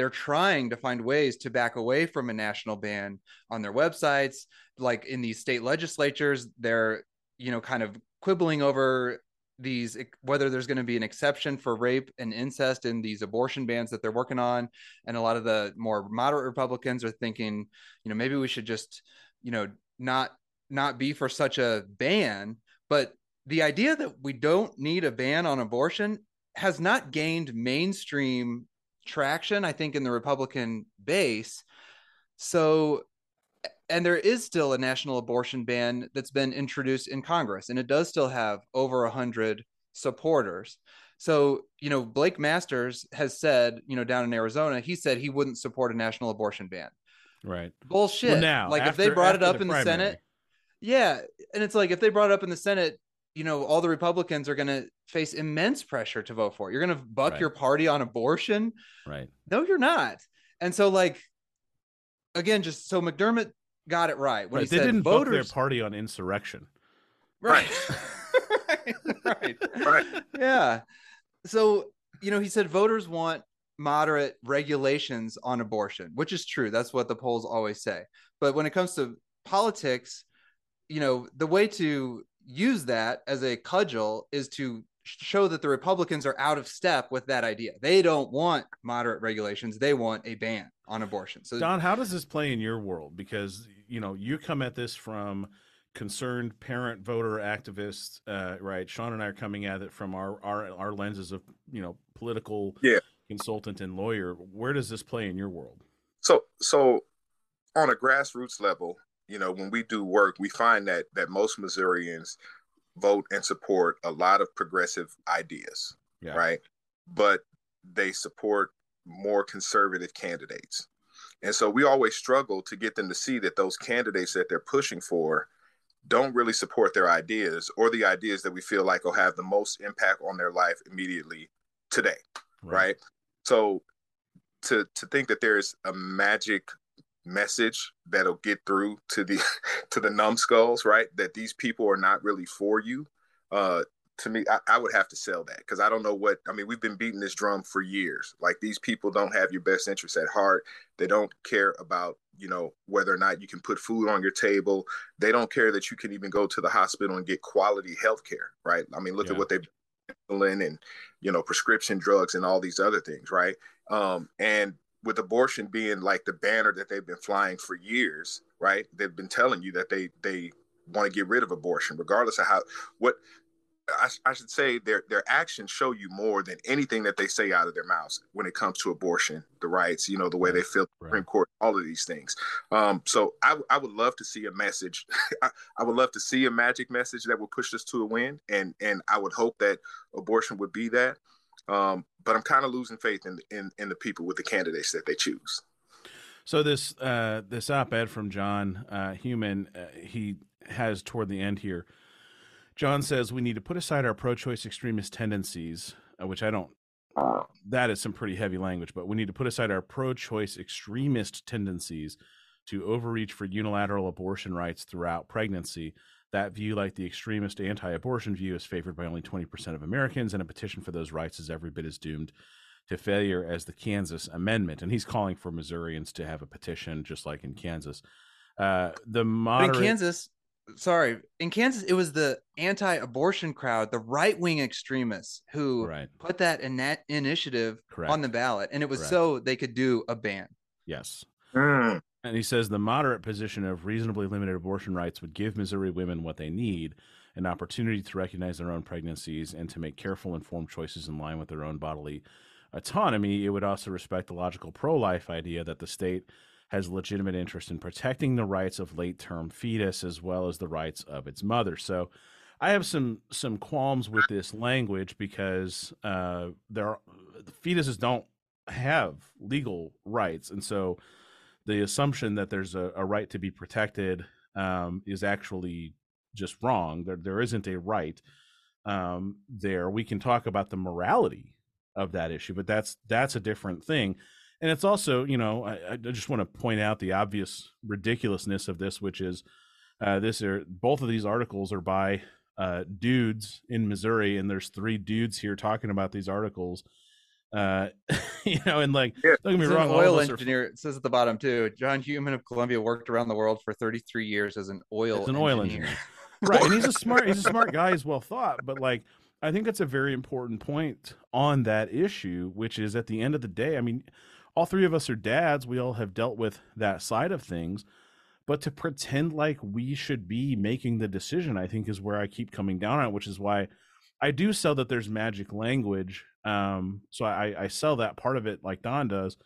They're trying to find ways to back away from a national ban on their websites, like in these state legislatures, they're you know kind of quibbling over these whether there's going to be an exception for rape and incest in these abortion bans that they're working on. And a lot of the more moderate republicans are thinking you know maybe we should just you know not not be for such a ban. But the idea that we don't need a ban on abortion has not gained mainstream traction, I think, in the Republican base. So, and there is still a national abortion ban that's been introduced in Congress, and it does still have over a hundred supporters. So, you know, Blake Masters has said, you know, down in Arizona, he said he wouldn't support a national abortion ban. Right. Bullshit. Well, now, like if they brought it after up in the. Senate, yeah, and it's like if they brought it up in the Senate, you know, all the Republicans are going to face immense pressure to vote for it. You're going to buck Right. your party on abortion. Right. No, you're not. And so, like, again, just so McDermott got it right when right. he They said didn't vote their voters. party on insurrection. right. right. Right. Yeah. So, you know, he said voters want moderate regulations on abortion, which is true. That's what the polls always say. But when it comes to politics, you know, the way to use that as a cudgel is to show that the Republicans are out of step with that idea. They don't want moderate regulations, they want a ban on abortion. So, Don, how does this play in your world? Because you know you come at this from concerned parent voter activists, uh, right? Sean and I are coming at it from our our our lenses of you know political Yeah. consultant and lawyer. Where does this play in your world? So so on a grassroots level, you know, when we do work, we find that that most Missourians vote and support a lot of progressive ideas, Yeah. right? But they support more conservative candidates. And so we always struggle to get them to see that those candidates that they're pushing for don't really support their ideas or the ideas that we feel like will have the most impact on their life immediately today right? So to to think that there's a magic message that'll get through to the to the numbskulls, right? That these people are not really for you. Uh, to me, I, I would have to sell that because I don't know what I mean. We've been beating this drum for years. Like these people don't have your best interests at heart. They don't care about you know whether or not you can put food on your table. They don't care that you can even go to the hospital and get quality health care, right? I mean, look Yeah. at what they've and you know prescription drugs and all these other things right um and with abortion being like the banner that they've been flying for years right? They've been telling you that they they want to get rid of abortion regardless of how what I, I should say their their actions show you more than anything that they say out of their mouths when it comes to abortion the rights you know the way they feel the Supreme. Court all of these things. Um so I, I would love to see a message I, I would love to see a magic message that would push us to a win and and I would hope that abortion would be that um but I'm kind of losing faith in, in in the people with the candidates that they choose So this uh, this op-ed from John uh, Human, uh, he has toward the end here. John says we need to put aside our pro-choice extremist tendencies, uh, which I don't. That is some pretty heavy language, but we need to put aside our pro-choice extremist tendencies to overreach for unilateral abortion rights throughout pregnancy. That view, like the extremist anti-abortion view, is favored by only twenty percent of Americans, and a petition for those rights is every bit as doomed to failure as the Kansas amendment, and he's calling for Missourians to have a petition just like in Kansas. Uh, the moderate, in Kansas, sorry, in Kansas, it was the anti-abortion crowd, the right-wing extremists who right? put that in that initiative Correct. on the ballot, and it was Correct. so they could do a ban. yes, Mm. And he says the moderate position of reasonably limited abortion rights would give Missouri women what they need: an opportunity to recognize their own pregnancies and to make careful, informed choices in line with their own bodily autonomy. It would also respect the logical pro-life idea that the state has legitimate interest in protecting the rights of late-term fetus as well as the rights of its mother. So, I have some some qualms with this language because uh, there are, fetuses don't have legal rights, and so the assumption that there's a, a right to be protected um, is actually just wrong. There there isn't a right um, there. We can talk about the morality of that issue, but that's that's a different thing. And it's also, you know, I, I just want to point out the obvious ridiculousness of this, which is uh, this are both of these articles are by uh, dudes in Missouri, and there's three dudes here talking about these articles. Uh, you know, and like, Yeah. don't get me wrong, oil us are- engineer. It says at the bottom too. John Human of Columbia worked around the world for 33 years as an oil. It's an oil engineer. engineer. right and he's a smart he's a smart guy he's well thought but like i think that's a very important point on that issue which is at the end of the day i mean all three of us are dads we all have dealt with that side of things but to pretend like we should be making the decision i think is where i keep coming down on it which is why I do sell that there's magic language. Um, so I, I sell that part of it like Don does.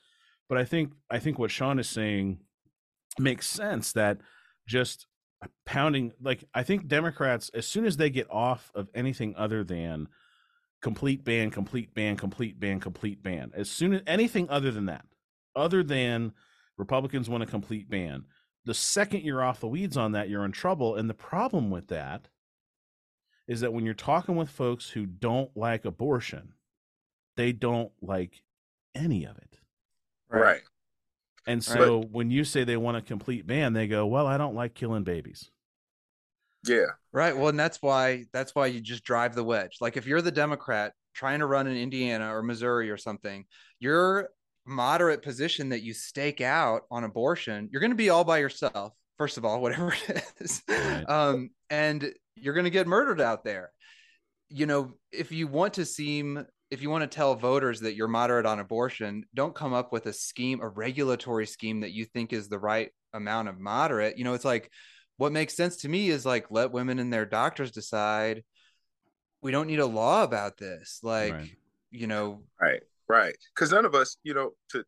But I think I think what Sean is saying makes sense that just pounding like I think Democrats as soon as they get off of anything other than complete ban, complete ban, complete ban, complete ban, as soon as anything other than that, other than Republicans want a complete ban, the second you're off the weeds on that, you're in trouble. And the problem with that is that when you're talking with folks who don't like abortion, they don't like any of it. Right. And so when you say they want a complete ban, they go, "Well, I don't like killing babies." Yeah. Right. Well, and that's why that's why you just drive the wedge. Like if you're the Democrat trying to run in Indiana or Missouri or something, your moderate position that you stake out on abortion, you're going to be all by yourself. First of all, whatever it is, Right. um, and you're going to get murdered out there. You know, if you want to seem, if you want to tell voters that you're moderate on abortion, don't come up with a scheme, a regulatory scheme that you think is the right amount of moderate. You know, it's like what makes sense to me is like let women and their doctors decide. We don't need a law about this. Like, Right. you know, Right. Right. Because none of us, you know, to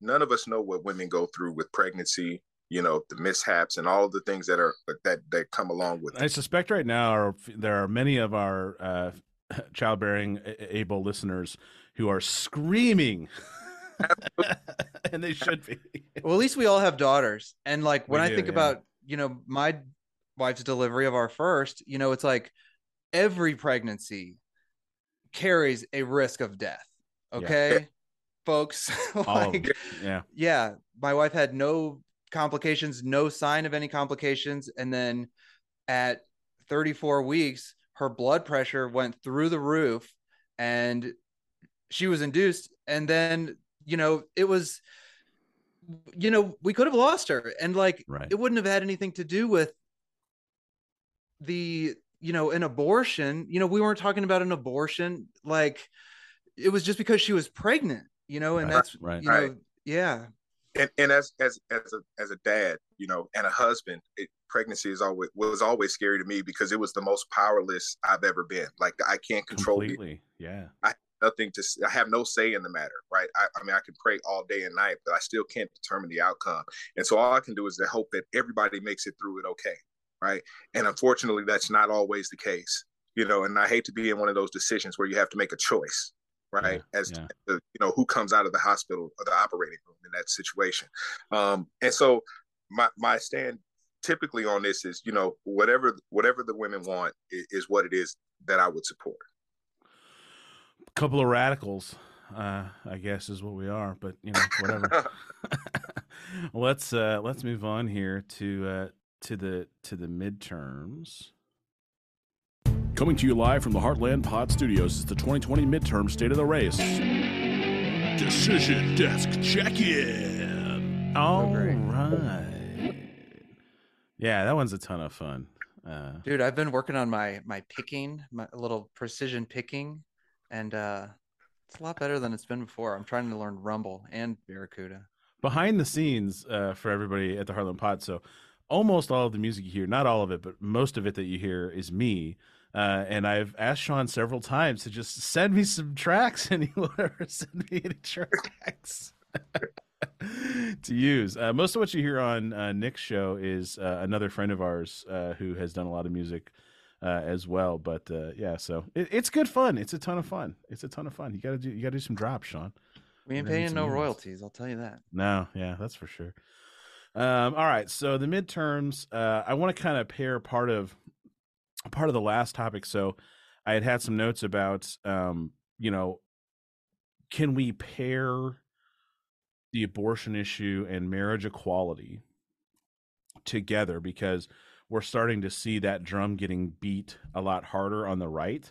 none of us know what women go through with pregnancy, you know, the mishaps and all the things that are that that come along with I suspect right now are, there are many of our uh, childbearing able listeners who are screaming, and they should be. well, at least we all have daughters. And like when We I do, think yeah. about, you know, my wife's delivery of our first, you know, it's like every pregnancy carries a risk of death. Yeah. Okay, folks. All of like. Yeah. yeah, my wife had no complications, no sign of any complications. And then at 34 weeks, her blood pressure went through the roof and she was induced. And then, you know, it was, you know, we could have lost her. And like, Right. it wouldn't have had anything to do with the, you know, an abortion. You know, we weren't talking about an abortion. Like, it was just because she was pregnant, you know, and Right, that's, right. you know, Right. yeah. And and as as as a as a dad, you know, and a husband, it, pregnancy is always was always scary to me because it was the most powerless I've ever been. Like I can't control it. Completely. Yeah. nothing to i have no say in the matter right I, I mean i can pray all day and night but i still can't determine the outcome and so all i can do is to hope that everybody makes it through it okay right and unfortunately that's not always the case you know and i hate to be in one of those decisions where you have to make a choice right as yeah. to you know who comes out of the hospital or the operating room in that situation um and so my my stand typically on this is you know whatever whatever the women want is, is what it is that i would support A couple of radicals, uh, I guess is what we are, but you know, whatever. let's uh let's move on here to uh to the to the midterms. Coming to you live from the Heartland Pod Studios is the 2020 midterm state of the race. Decision desk check in. All right. Yeah, that one's a ton of fun. Uh, dude i've been working on my my picking my little precision picking and uh it's a lot better than it's been before i'm trying to learn rumble and barracuda behind the scenes uh, for everybody at the Heartland Pod. So almost all of the music you hear, not all of it, but most of it that you hear is me. Uh, and I've asked Sean several times to just send me some tracks, and he will never send me any tracks to use. Uh, most of what you hear on uh, Nick's show is uh, another friend of ours uh, who has done a lot of music uh, as well. But uh, yeah, so it, it's good fun. It's a ton of fun. It's a ton of fun. You gotta do. You gotta do some drops, Sean. we ain't We're gonna need paying no royalties i'll tell you that No, yeah, that's for sure. Um, all right, so the midterms, uh, I want to kind of pair part of part of the last topic. So I had had some notes about, um, you know, can we pair the abortion issue and marriage equality together because we're starting to see that drum getting beat a lot harder on the right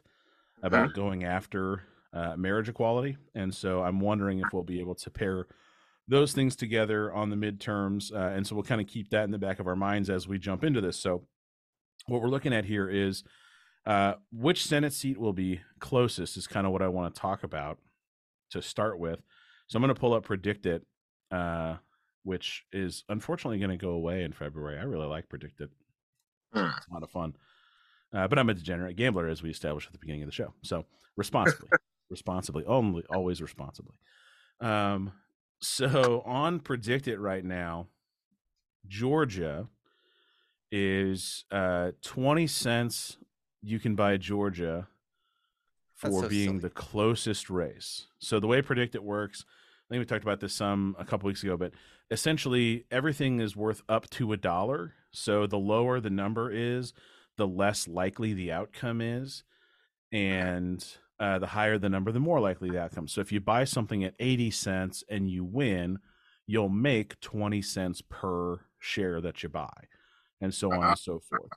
about going after uh, marriage equality, and so I'm wondering if we'll be able to pair those things together on the midterms, uh, and so we'll kind of keep that in the back of our minds as we jump into this. So, what we're looking at here is uh, which Senate seat will be closest is kind of what I want to talk about to start with. So I'm going to pull up Predict It, uh, which is unfortunately going to go away in February. I really like Predict It. Hmm. It's a lot of fun. Uh, but I'm a degenerate gambler, as we established at the beginning of the show. So responsibly, responsibly, only, always responsibly. Um, so on predict it right now, Georgia is uh 20 cents you can buy Georgia for so being silly. the closest race. So the way predict it works, I think we talked about this some a couple weeks ago, but essentially everything is worth up to a dollar. So the lower the number is, the less likely the outcome is, and uh, the higher the number, the more likely the outcome. So if you buy something at eighty cents and you win, you'll make twenty cents per share that you buy, and so on and so forth.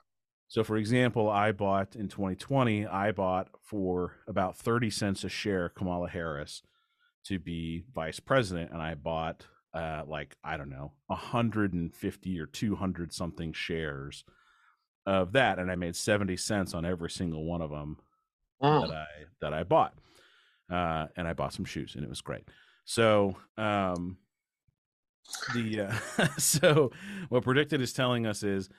So, for example, I bought in 2020, I bought for about 30 cents a share Kamala Harris to be vice president. And I bought, uh, like, I don't know, 150 or 200 something shares of that. And I made 70 cents on every single one of them that I, that I bought. Uh, and I bought some shoes and it was great. So, um, the, uh, so what predicted is telling us is,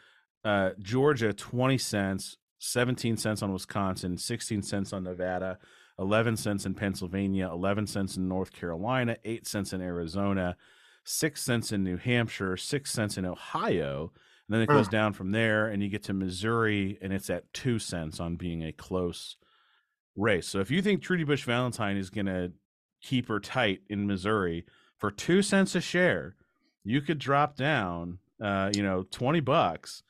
uh, Georgia 20 cents, 17 cents on Wisconsin, 16 cents on Nevada, 11 cents in Pennsylvania, 11 cents in North Carolina, 8 cents in Arizona, 6 cents in New Hampshire, 6 cents in Ohio. And then it goes down from there and you get to Missouri and it's at 2 cents on being a close race. So if you think Trudy Bush Valentine is going to keep her tight in Missouri for 2 cents a share, you could drop down uh, you know, 20 bucks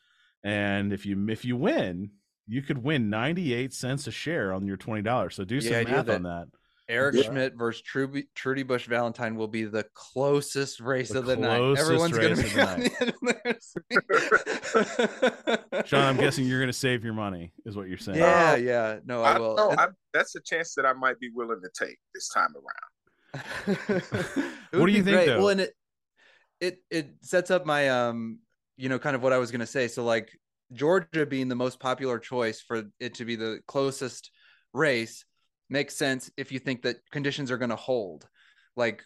and if you if you win, you could win 98 cents a share on your $20. So do The some idea math that- on that. Eric Yeah. Schmitt versus Trudy, Trudy Bush Valentine will be the closest race The of the night. Everyone's going to be of on the the end of Sean, I'm guessing you're going to save your money is what you're saying. Yeah, yeah. No, I I will. know. And- I, that's a chance that I might be willing to take this time around. What do you think, Well, and it it it sets up my um, you know, kind of what I was going to say. So like Georgia being the most popular choice for it to be the closest race makes sense if you think that conditions are going to hold. Like,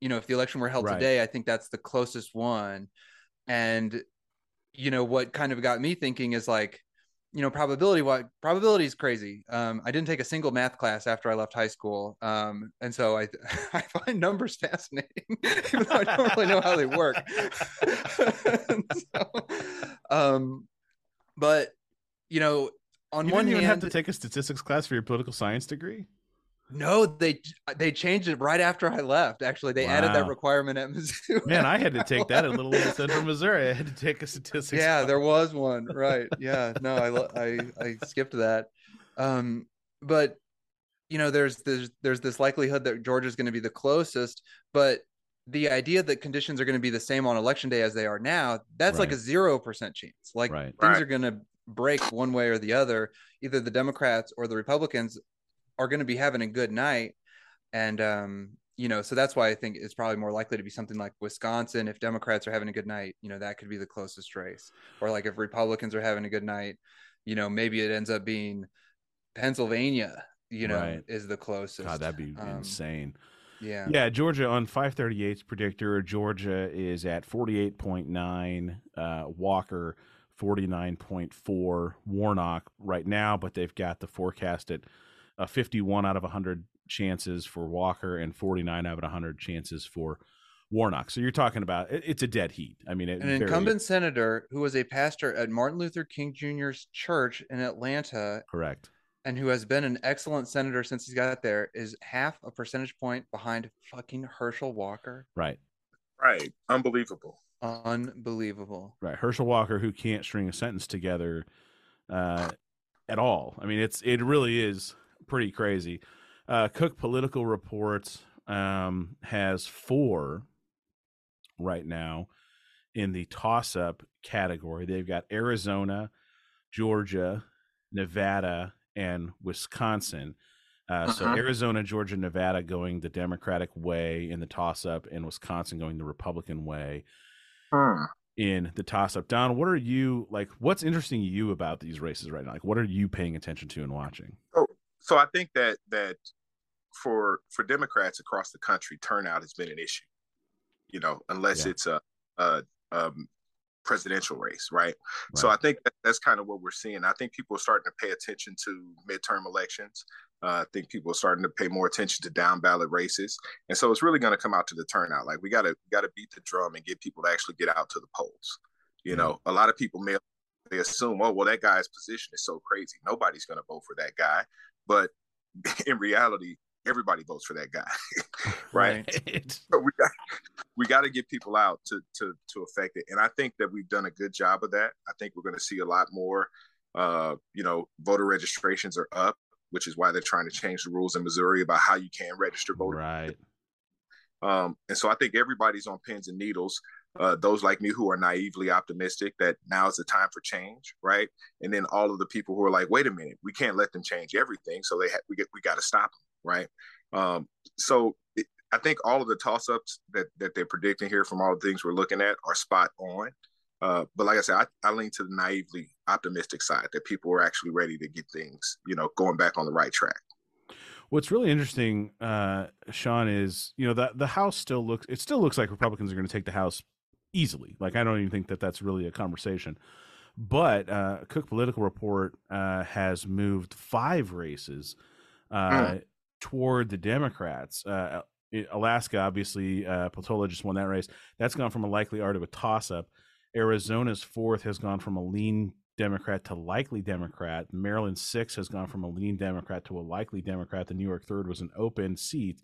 you know, if the election were held Right. today, I think that's the closest one. And you know what kind of got me thinking is like you know probability what probability is crazy. Um i didn't take a single math class after i left high school. Um and so i i find numbers fascinating even though i don't really know how they work. So, um but you know on You one didn't even hand have to take a statistics class for your political science degree? No they they changed it right after i left actually they added that requirement at mizzou Man, I had to take that at Little Old Central Missouri. I had to take a statistics yeah class. there was one right yeah no i i i skipped that um but you know there's there's there's this likelihood that georgia's going to be the closest but the idea that conditions are going to be the same on election day as they are now that's like a zero percent chance like Right. things Right. are going to break one way or the other either the democrats or the republicans are going to be having a good night and um you know so that's why i think it's probably more likely to be something like wisconsin if democrats are having a good night you know that could be the closest race or like if republicans are having a good night you know maybe it ends up being pennsylvania you know Right. is the closest God, that'd be Um, insane. yeah Yeah, Georgia on 538's predictor. Georgia is at 48.9. Uh, Walker 49.4. Warnock right now, but they've got the forecast at uh, 51 out of 100 chances for Walker and 49 out of 100 chances for Warnock. So you're talking about it, it's a dead heat. I mean, it an very- incumbent senator who was a pastor at martin luther king jr's church in atlanta correct. and who has been an excellent senator since he's got there is half a percentage point behind fucking herschel walker Right. Right. Unbelievable. unbelievable Right. Herschel Walker, who can't string a sentence together uh, at all. I mean, it's it really is pretty crazy. Uh, Cook Political Reports um, has four right now in the toss up category. They've got Arizona, Georgia, Nevada, and Wisconsin. Uh, So Uh-huh. Arizona, Georgia, Nevada going the Democratic way in the toss up, and Wisconsin going the Republican way Hmm. in the toss up. Don, what are you like? What's interesting to you about these races right now? Like, what are you paying attention to and watching? So I think that that for for Democrats across the country, turnout has been an issue. You know, unless Yeah. it's a, a um presidential race, right? So I think that, that's kind of what we're seeing. I think people are starting to pay attention to midterm elections. Uh, I think people are starting to pay more attention to down ballot races, and so it's really going to come out to the turnout. Like we got to got to beat the drum and get people to actually get out to the polls. You know, a lot of people may they assume, oh well, that guy's position is so crazy, nobody's going to vote for that guy. But in reality, everybody votes for that guy, right? Right. But we got we got to get people out to to to affect it, and I think that we've done a good job of that. I think we're going to see a lot more. Uh, you know, voter registrations are up, which is why they're trying to change the rules in Missouri about how you can register voters. Right. Um, and so I think everybody's on pins and needles. Uh, those like me who are naively optimistic that now is the time for change, right? And then all of the people who are like, wait a minute, we can't let them change everything, so they ha- we get we got to stop them, right? Um, so it, I think all of the toss ups that that they're predicting here from all the things we're looking at are spot on. Uh, but like I said, I, I lean to the naively optimistic side that people are actually ready to get things, you know, going back on the right track. What's really interesting, uh, Sean, is you know that the House still looks it still looks like Republicans are going to take the House easily. Like I don't even think that that's really a conversation. But uh, Cook Political Report uh, has moved five races uh, toward the Democrats. Uh, Alaska, obviously, uh, Peltola just won that race. That's gone from a likely R to a toss up. Arizona's fourth has gone from a lean Democrat to likely Democrat. Maryland six has gone from a lean Democrat to a likely Democrat. The New York third was an open seat,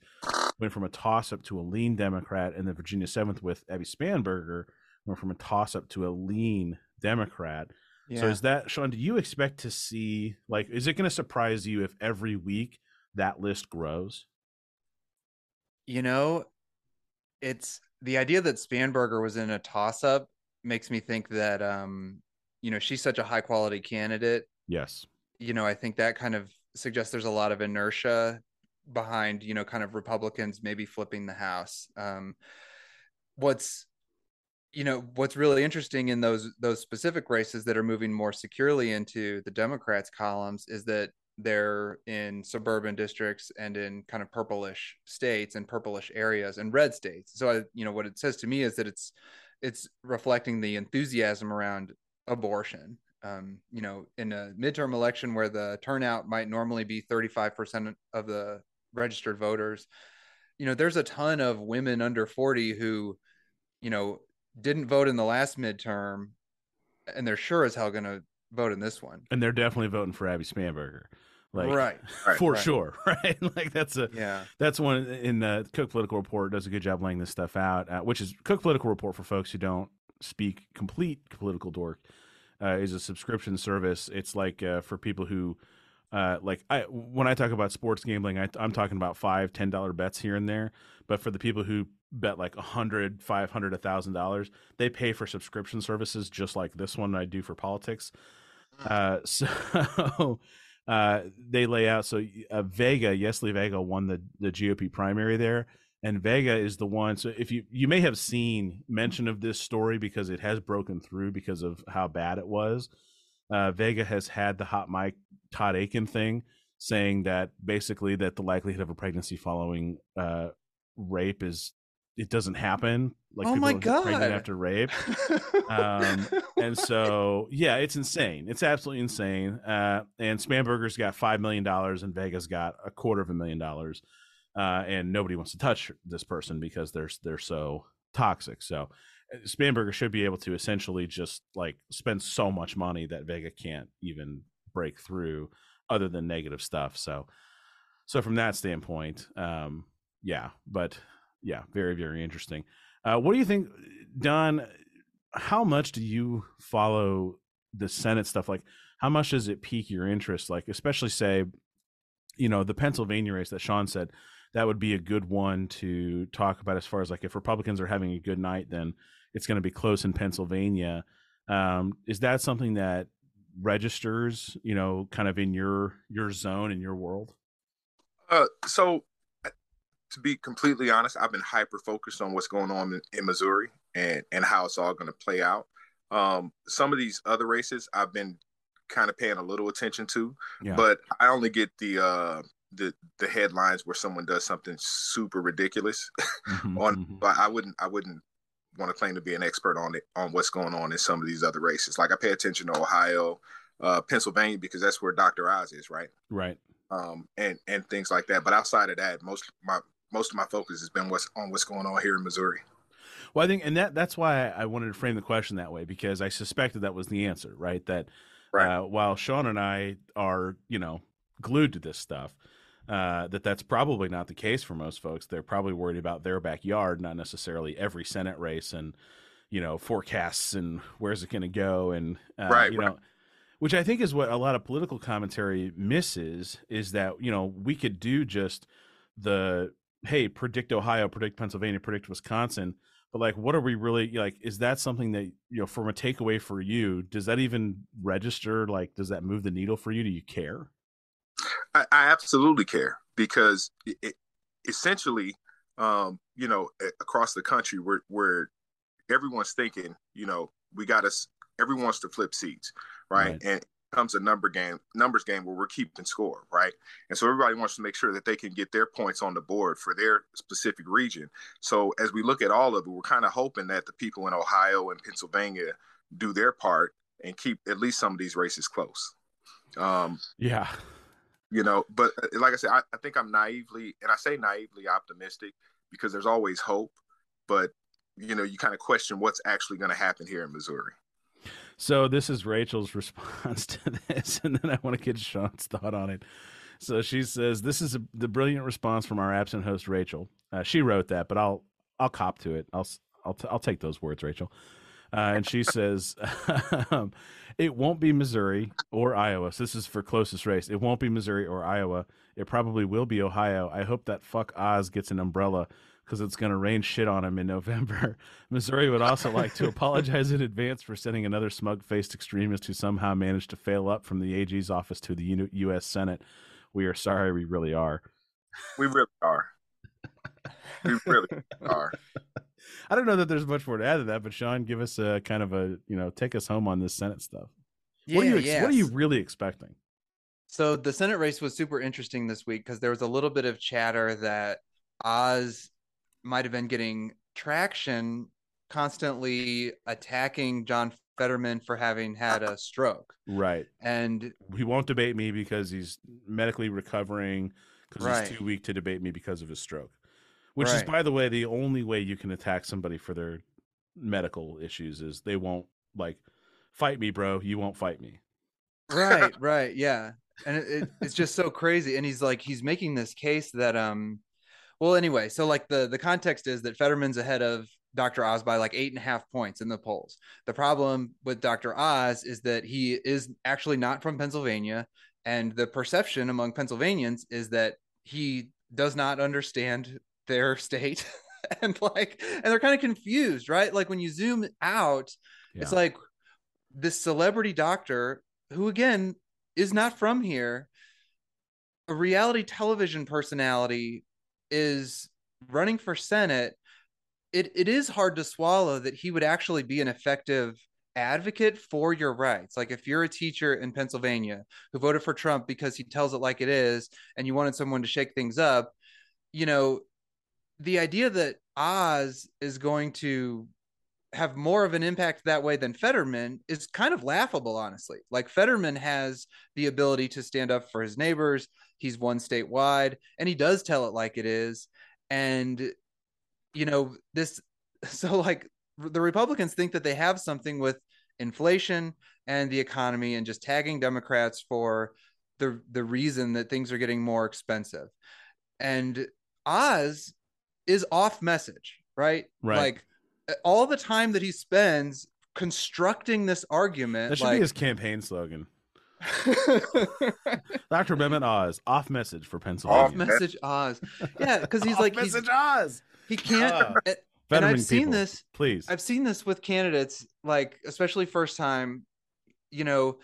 went from a toss up to a lean Democrat, and the Virginia seventh with Abby Spanberger went from a toss up to a lean Democrat. Yeah. So is that Sean? Do you expect to see like? Is it going to surprise you if every week that list grows? you know, it's the idea that Spanberger was in a toss up makes me think that um, you know, she's such a high quality candidate. Yes. You know, I think that kind of suggests there's a lot of inertia behind, you know, kind of Republicans maybe flipping the house. Um what's you know, what's really interesting in those those specific races that are moving more securely into the Democrats columns is that they're in suburban districts and in kind of purplish states and purplish areas and red states. So I, you know, what it says to me is that it's it's reflecting the enthusiasm around abortion. Um, you know, in a midterm election where the turnout might normally be 35% of the registered voters, you know, there's a ton of women under 40 who, you know, didn't vote in the last midterm and they're sure as hell going to vote in this one. And they're definitely voting for Abby Spanberger. Like, right. Right, for right. sure, right? Like that's a Yeah. that's one in the Cook Political Report does a good job laying this stuff out. Uh, which is Cook Political Report for folks who don't speak complete political dork uh, is a subscription service. It's like uh, for people who uh, like I when I talk about sports gambling, I, I'm talking about five ten dollar bets here and there. But for the people who bet like a hundred, five hundred, a thousand dollars, they pay for subscription services just like this one I do for politics. Uh, so uh, they lay out so uh, Vega, Yesli Vega won the the GOP primary there, and Vega is the one. So if you you may have seen mention of this story because it has broken through because of how bad it was. Uh, Vega has had the hot mic Todd Akin thing, saying that basically that the likelihood of a pregnancy following uh, rape is it doesn't happen. Like Oh people my don't pregnant God. after rape um, and so yeah, it's insane. It's absolutely insane. Uh, and Spanberger's got five million dollars, and Vega's got a quarter of a million dollars, uh, and nobody wants to touch this person because they're they're so toxic. So uh, Spanberger should be able to essentially just like spend so much money that Vega can't even break through, other than negative stuff. So, so from that standpoint, um, yeah, but yeah, very very interesting. Uh, what do you think, Don? How much do you follow the Senate stuff? Like, how much does it pique your interest? Like, especially say, you know, the Pennsylvania race that Sean said that would be a good one to talk about as far as like if Republicans are having a good night, then it's going to be close in Pennsylvania. Um, is that something that registers, you know, kind of in your your zone in your world? Uh, so uh, to be completely honest, I've been hyper focused on what's going on in, in Missouri and and how it's all going to play out. Um, some of these other races I've been kind of paying a little attention to, Yeah. but I only get the uh the the headlines where someone does something super ridiculous Mhm, on mhm. but I wouldn't I wouldn't want to claim to be an expert on it on what's going on in some of these other races. Like I pay attention to Ohio, uh, Pennsylvania because that's where Dr. Oz is, right? Right. Um, and and things like that. But outside of that, most my most of my focus has been what's on what's going on here in Missouri. Well, I think, and that that's why I wanted to frame the question that way because I suspected that was the answer, right? That Right. uh, while Sean and I are, you know, glued to this stuff, uh, that that's probably not the case for most folks. They're probably worried about their backyard, not necessarily every Senate race and, you know, forecasts and where's it going to go and, uh, Right, you right. know, which I think is what a lot of political commentary misses is that, you know, we could do just the, hey, predict Ohio, predict Pennsylvania, predict Wisconsin. But like, what are we really like? Is that something that you know, from a takeaway for you? Does that even register? Like, does that move the needle for you? Do you care? I, I absolutely care because it, it, essentially, um, you know, across the country, where where everyone's thinking, you know, we got us. Everyone wants to flip seats, right? Right. And it comes a number game, numbers game where we're keeping score, right? And so everybody wants to make sure that they can get their points on the board for their specific region. So as we look at all of it, we're kind of hoping that the people in Ohio and Pennsylvania do their part and keep at least some of these races close. Um, Yeah, you know but uh, like i said I, I think i'm naively and i say naively optimistic because there's always hope but you know you kind of question what's actually going to happen here in missouri So this is Rachel's response to this, and then I want to get Sean's thought on it. So she says, "This is a, the brilliant response from our absent host, Rachel. Uh, she wrote that, but I'll I'll cop to it. I'll I'll t- I'll take those words, Rachel." Uh, and she says, "It won't be Missouri or Iowa. So this is for closest race. It won't be Missouri or Iowa. It probably will be Ohio. I hope that fuck Oz gets an umbrella." Because it's going to rain shit on him in November. Missouri would also like to apologize in advance for sending another smug faced extremist who somehow managed to fail up from the AG's office to the U- U.S. Senate. We are sorry, we really are. we really are we really are I don't know that there's much more to add to that, but Sean, give us a kind of a, you know, take us home on this Senate stuff. what are you, ex- what are you really expecting? So the Senate race was super interesting this week because there was a little bit of chatter that Oz might have been getting traction constantly attacking John Fetterman for having had a stroke. Right. And He won't debate me because he's medically recovering because Right. he's too weak to debate me because of his stroke. Which is, by the way, the only way you can attack somebody for their medical issues is they won't like fight me, bro. You won't fight me. right, right, yeah. And it, it, it's just so crazy. And he's like, he's making this case that um well anyway, so like the the context is that Fetterman's ahead of Dr. Oz by like eight and a half points in the polls. The problem with Dr. Oz is that he is actually not from Pennsylvania, and the perception among Pennsylvanians is that he does not understand their state. and like and they're kind of confused, right? Like when you zoom out, it's like this celebrity doctor who again is not from here a reality television personality is running for senate it, it is hard to swallow that he would actually be an effective advocate for your rights. Like if you're a teacher in pennsylvania who voted for trump because he tells it like it is and you wanted someone to shake things up you know the idea that oz is going to have more of an impact that way than Fetterman is kind of laughable, honestly. Like Fetterman has the ability to stand up for his neighbors. He's won statewide and he does tell it like it is. And, you know, this, so like the Republicans think that they have something with inflation and the economy and just tagging Democrats for the, the reason that things are getting more expensive. And Oz is off message, right? Right. Like, all the time that he spends constructing this argument That should like be his campaign slogan. Dr. Mehmet Oz, off message for Pennsylvania. off message oz yeah because he's like he's, message Oz. he can't Ah. and i've seen people, this Please. i've seen this with candidates like especially first time you know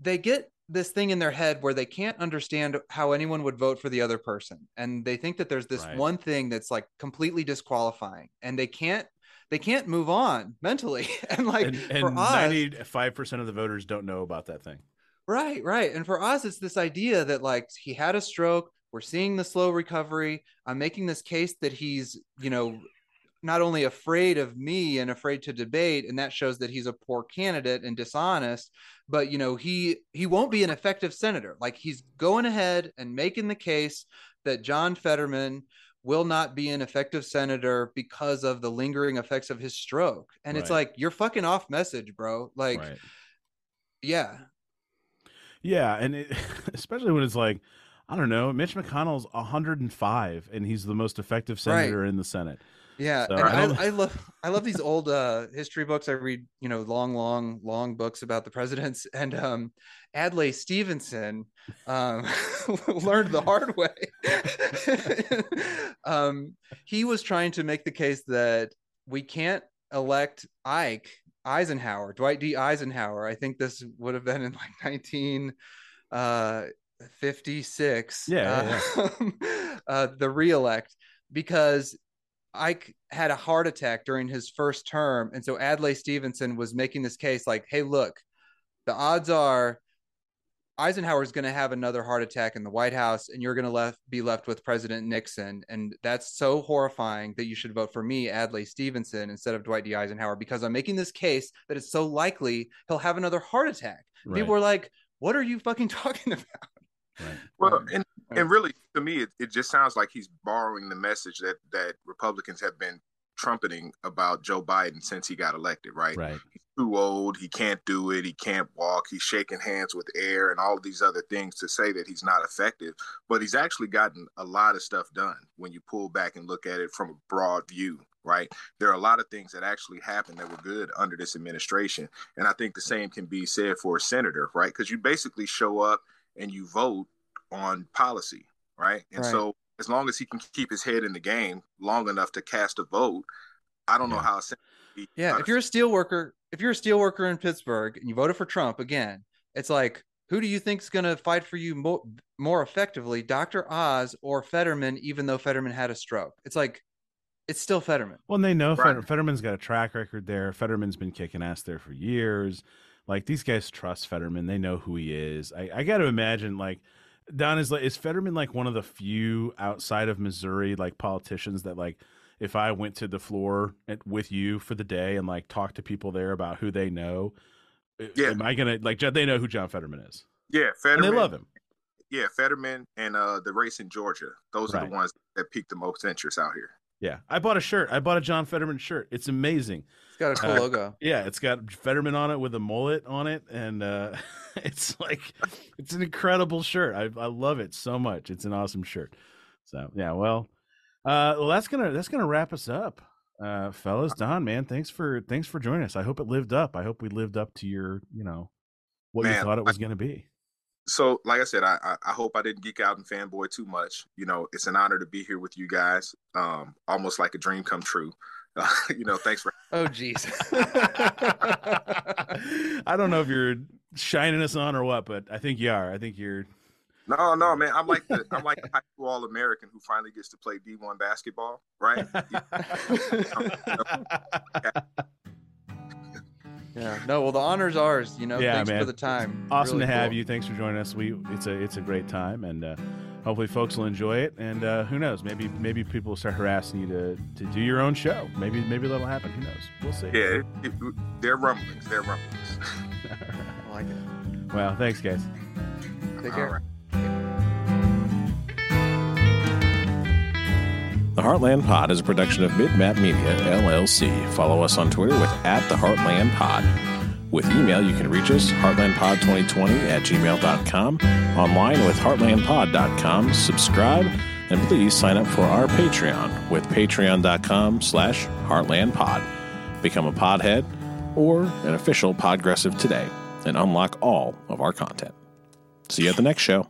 they get this thing in their head where they can't understand how anyone would vote for the other person and they think that there's this Right. one thing that's like completely disqualifying and they can't they can't move on mentally and like and for and 95% of the voters don't know about that thing. Right, right. And for us, it's this idea that like he had a stroke. We're seeing the slow recovery. I'm making this case that he's, you know, not only afraid of me and afraid to debate and that shows that he's a poor candidate and dishonest but you know he he won't be an effective senator like he's going ahead and making the case that John Fetterman will not be an effective senator because of the lingering effects of his stroke. And it's like you're fucking off message bro. Like right. yeah. Yeah, and it, especially when it's like, I don't know, Mitch McConnell's 105, and he's the most effective Right. senator in the Senate. Yeah, So and I I, I love I love these old uh, history books. I read you know long, long, long books about the presidents. And um, Adlai Stevenson um, learned the hard way. um, he was trying to make the case that we can't elect Ike Eisenhower, Dwight D. Eisenhower. I think this would have been in like nineteen uh, fifty six. Yeah, yeah, uh, the reelect because Ike had a heart attack during his first term. And so Adlai Stevenson was making this case like, hey, look, the odds are Eisenhower is going to have another heart attack in the White House, and you're going to left, be left with President Nixon. And that's so horrifying that you should vote for me, Adlai Stevenson, instead of Dwight D. Eisenhower, because I'm making this case that it's so likely he'll have another heart attack. Right. People were like, what are you fucking talking about? Right. Well, and and really, to me, it, it just sounds like he's borrowing the message that that Republicans have been trumpeting about Joe Biden since he got elected. Right? Right. He's too old. He can't do it. He can't walk. He's shaking hands with air and all these other things to say that he's not effective. But he's actually gotten a lot of stuff done when you pull back and look at it from a broad view. Right. There are a lot of things that actually happened that were good under this administration. And I think the same can be said for a senator, right? Because you basically show up and you vote on policy, right? And Right. so as long as he can keep his head in the game long enough to cast a vote, I don't know how. A senator Yeah, if you're a steel worker, if you're a steel worker in Pittsburgh and you voted for Trump again, it's like, who do you think's going to fight for you more, more effectively, Dr. Oz or Fetterman? Even though Fetterman had a stroke, it's like, it's still Fetterman. Well, and they know Right. Fetterman's got a track record there. Fetterman's been kicking ass there for years. Like these guys trust Fetterman. They know who he is. I, I got to imagine like Don is like is Fetterman like one of the few outside of Missouri like politicians that like if I went to the floor at, with you for the day and like talk to people there about who they know, Yeah. am I gonna like they know who John Fetterman is yeah, and Fetterman, they love him. Yeah, Fetterman and uh, the race in Georgia. Those are the ones that piqued the most interest out here. Yeah, I bought a shirt. I bought a John Fetterman shirt. It's amazing. It's got a cool Uh, logo. Yeah, it's got Fetterman on it with a mullet on it, and uh, it's like it's an incredible shirt. I I love it so much. It's an awesome shirt. So yeah, well, uh, well that's gonna that's gonna wrap us up, uh, fellas. Don, man, thanks for thanks for joining us. I hope it lived up. I hope we lived up to your you know what you thought it was gonna be. So, like I said, I, I I hope I didn't geek out and fanboy too much. You know, it's an honor to be here with you guys. Um, almost like a dream come true. you know, thanks for Oh, jeez. I don't know if you're shining us on or what, but I think you are. I think you're. No, no, man. I'm like the I'm like the high school all American who finally gets to play D1 basketball, right? yeah. No, well, the honor's ours. You know, Yeah, thanks man. for the time. awesome Really to have cool. you. Thanks for joining us. We it's a it's a great time, and uh, hopefully folks will enjoy it. And uh, who knows? Maybe maybe people will start harassing you to to do your own show. Maybe maybe that'll happen. Who knows? We'll see. yeah, it, it, they're rumblings. They're rumblings. I like it. well, thanks, guys. Take All care. The Heartland Pod is a production of Midmap Media, LLC. Follow us on Twitter with at the Heartland Pod. With email, you can reach us, heartlandpod2020 at gmail.com, online with heartlandpod.com, subscribe, and please sign up for our Patreon with patreon.com slash heartlandpod. Become a podhead or an official Podgressive today and unlock all of our content. See you at the next show.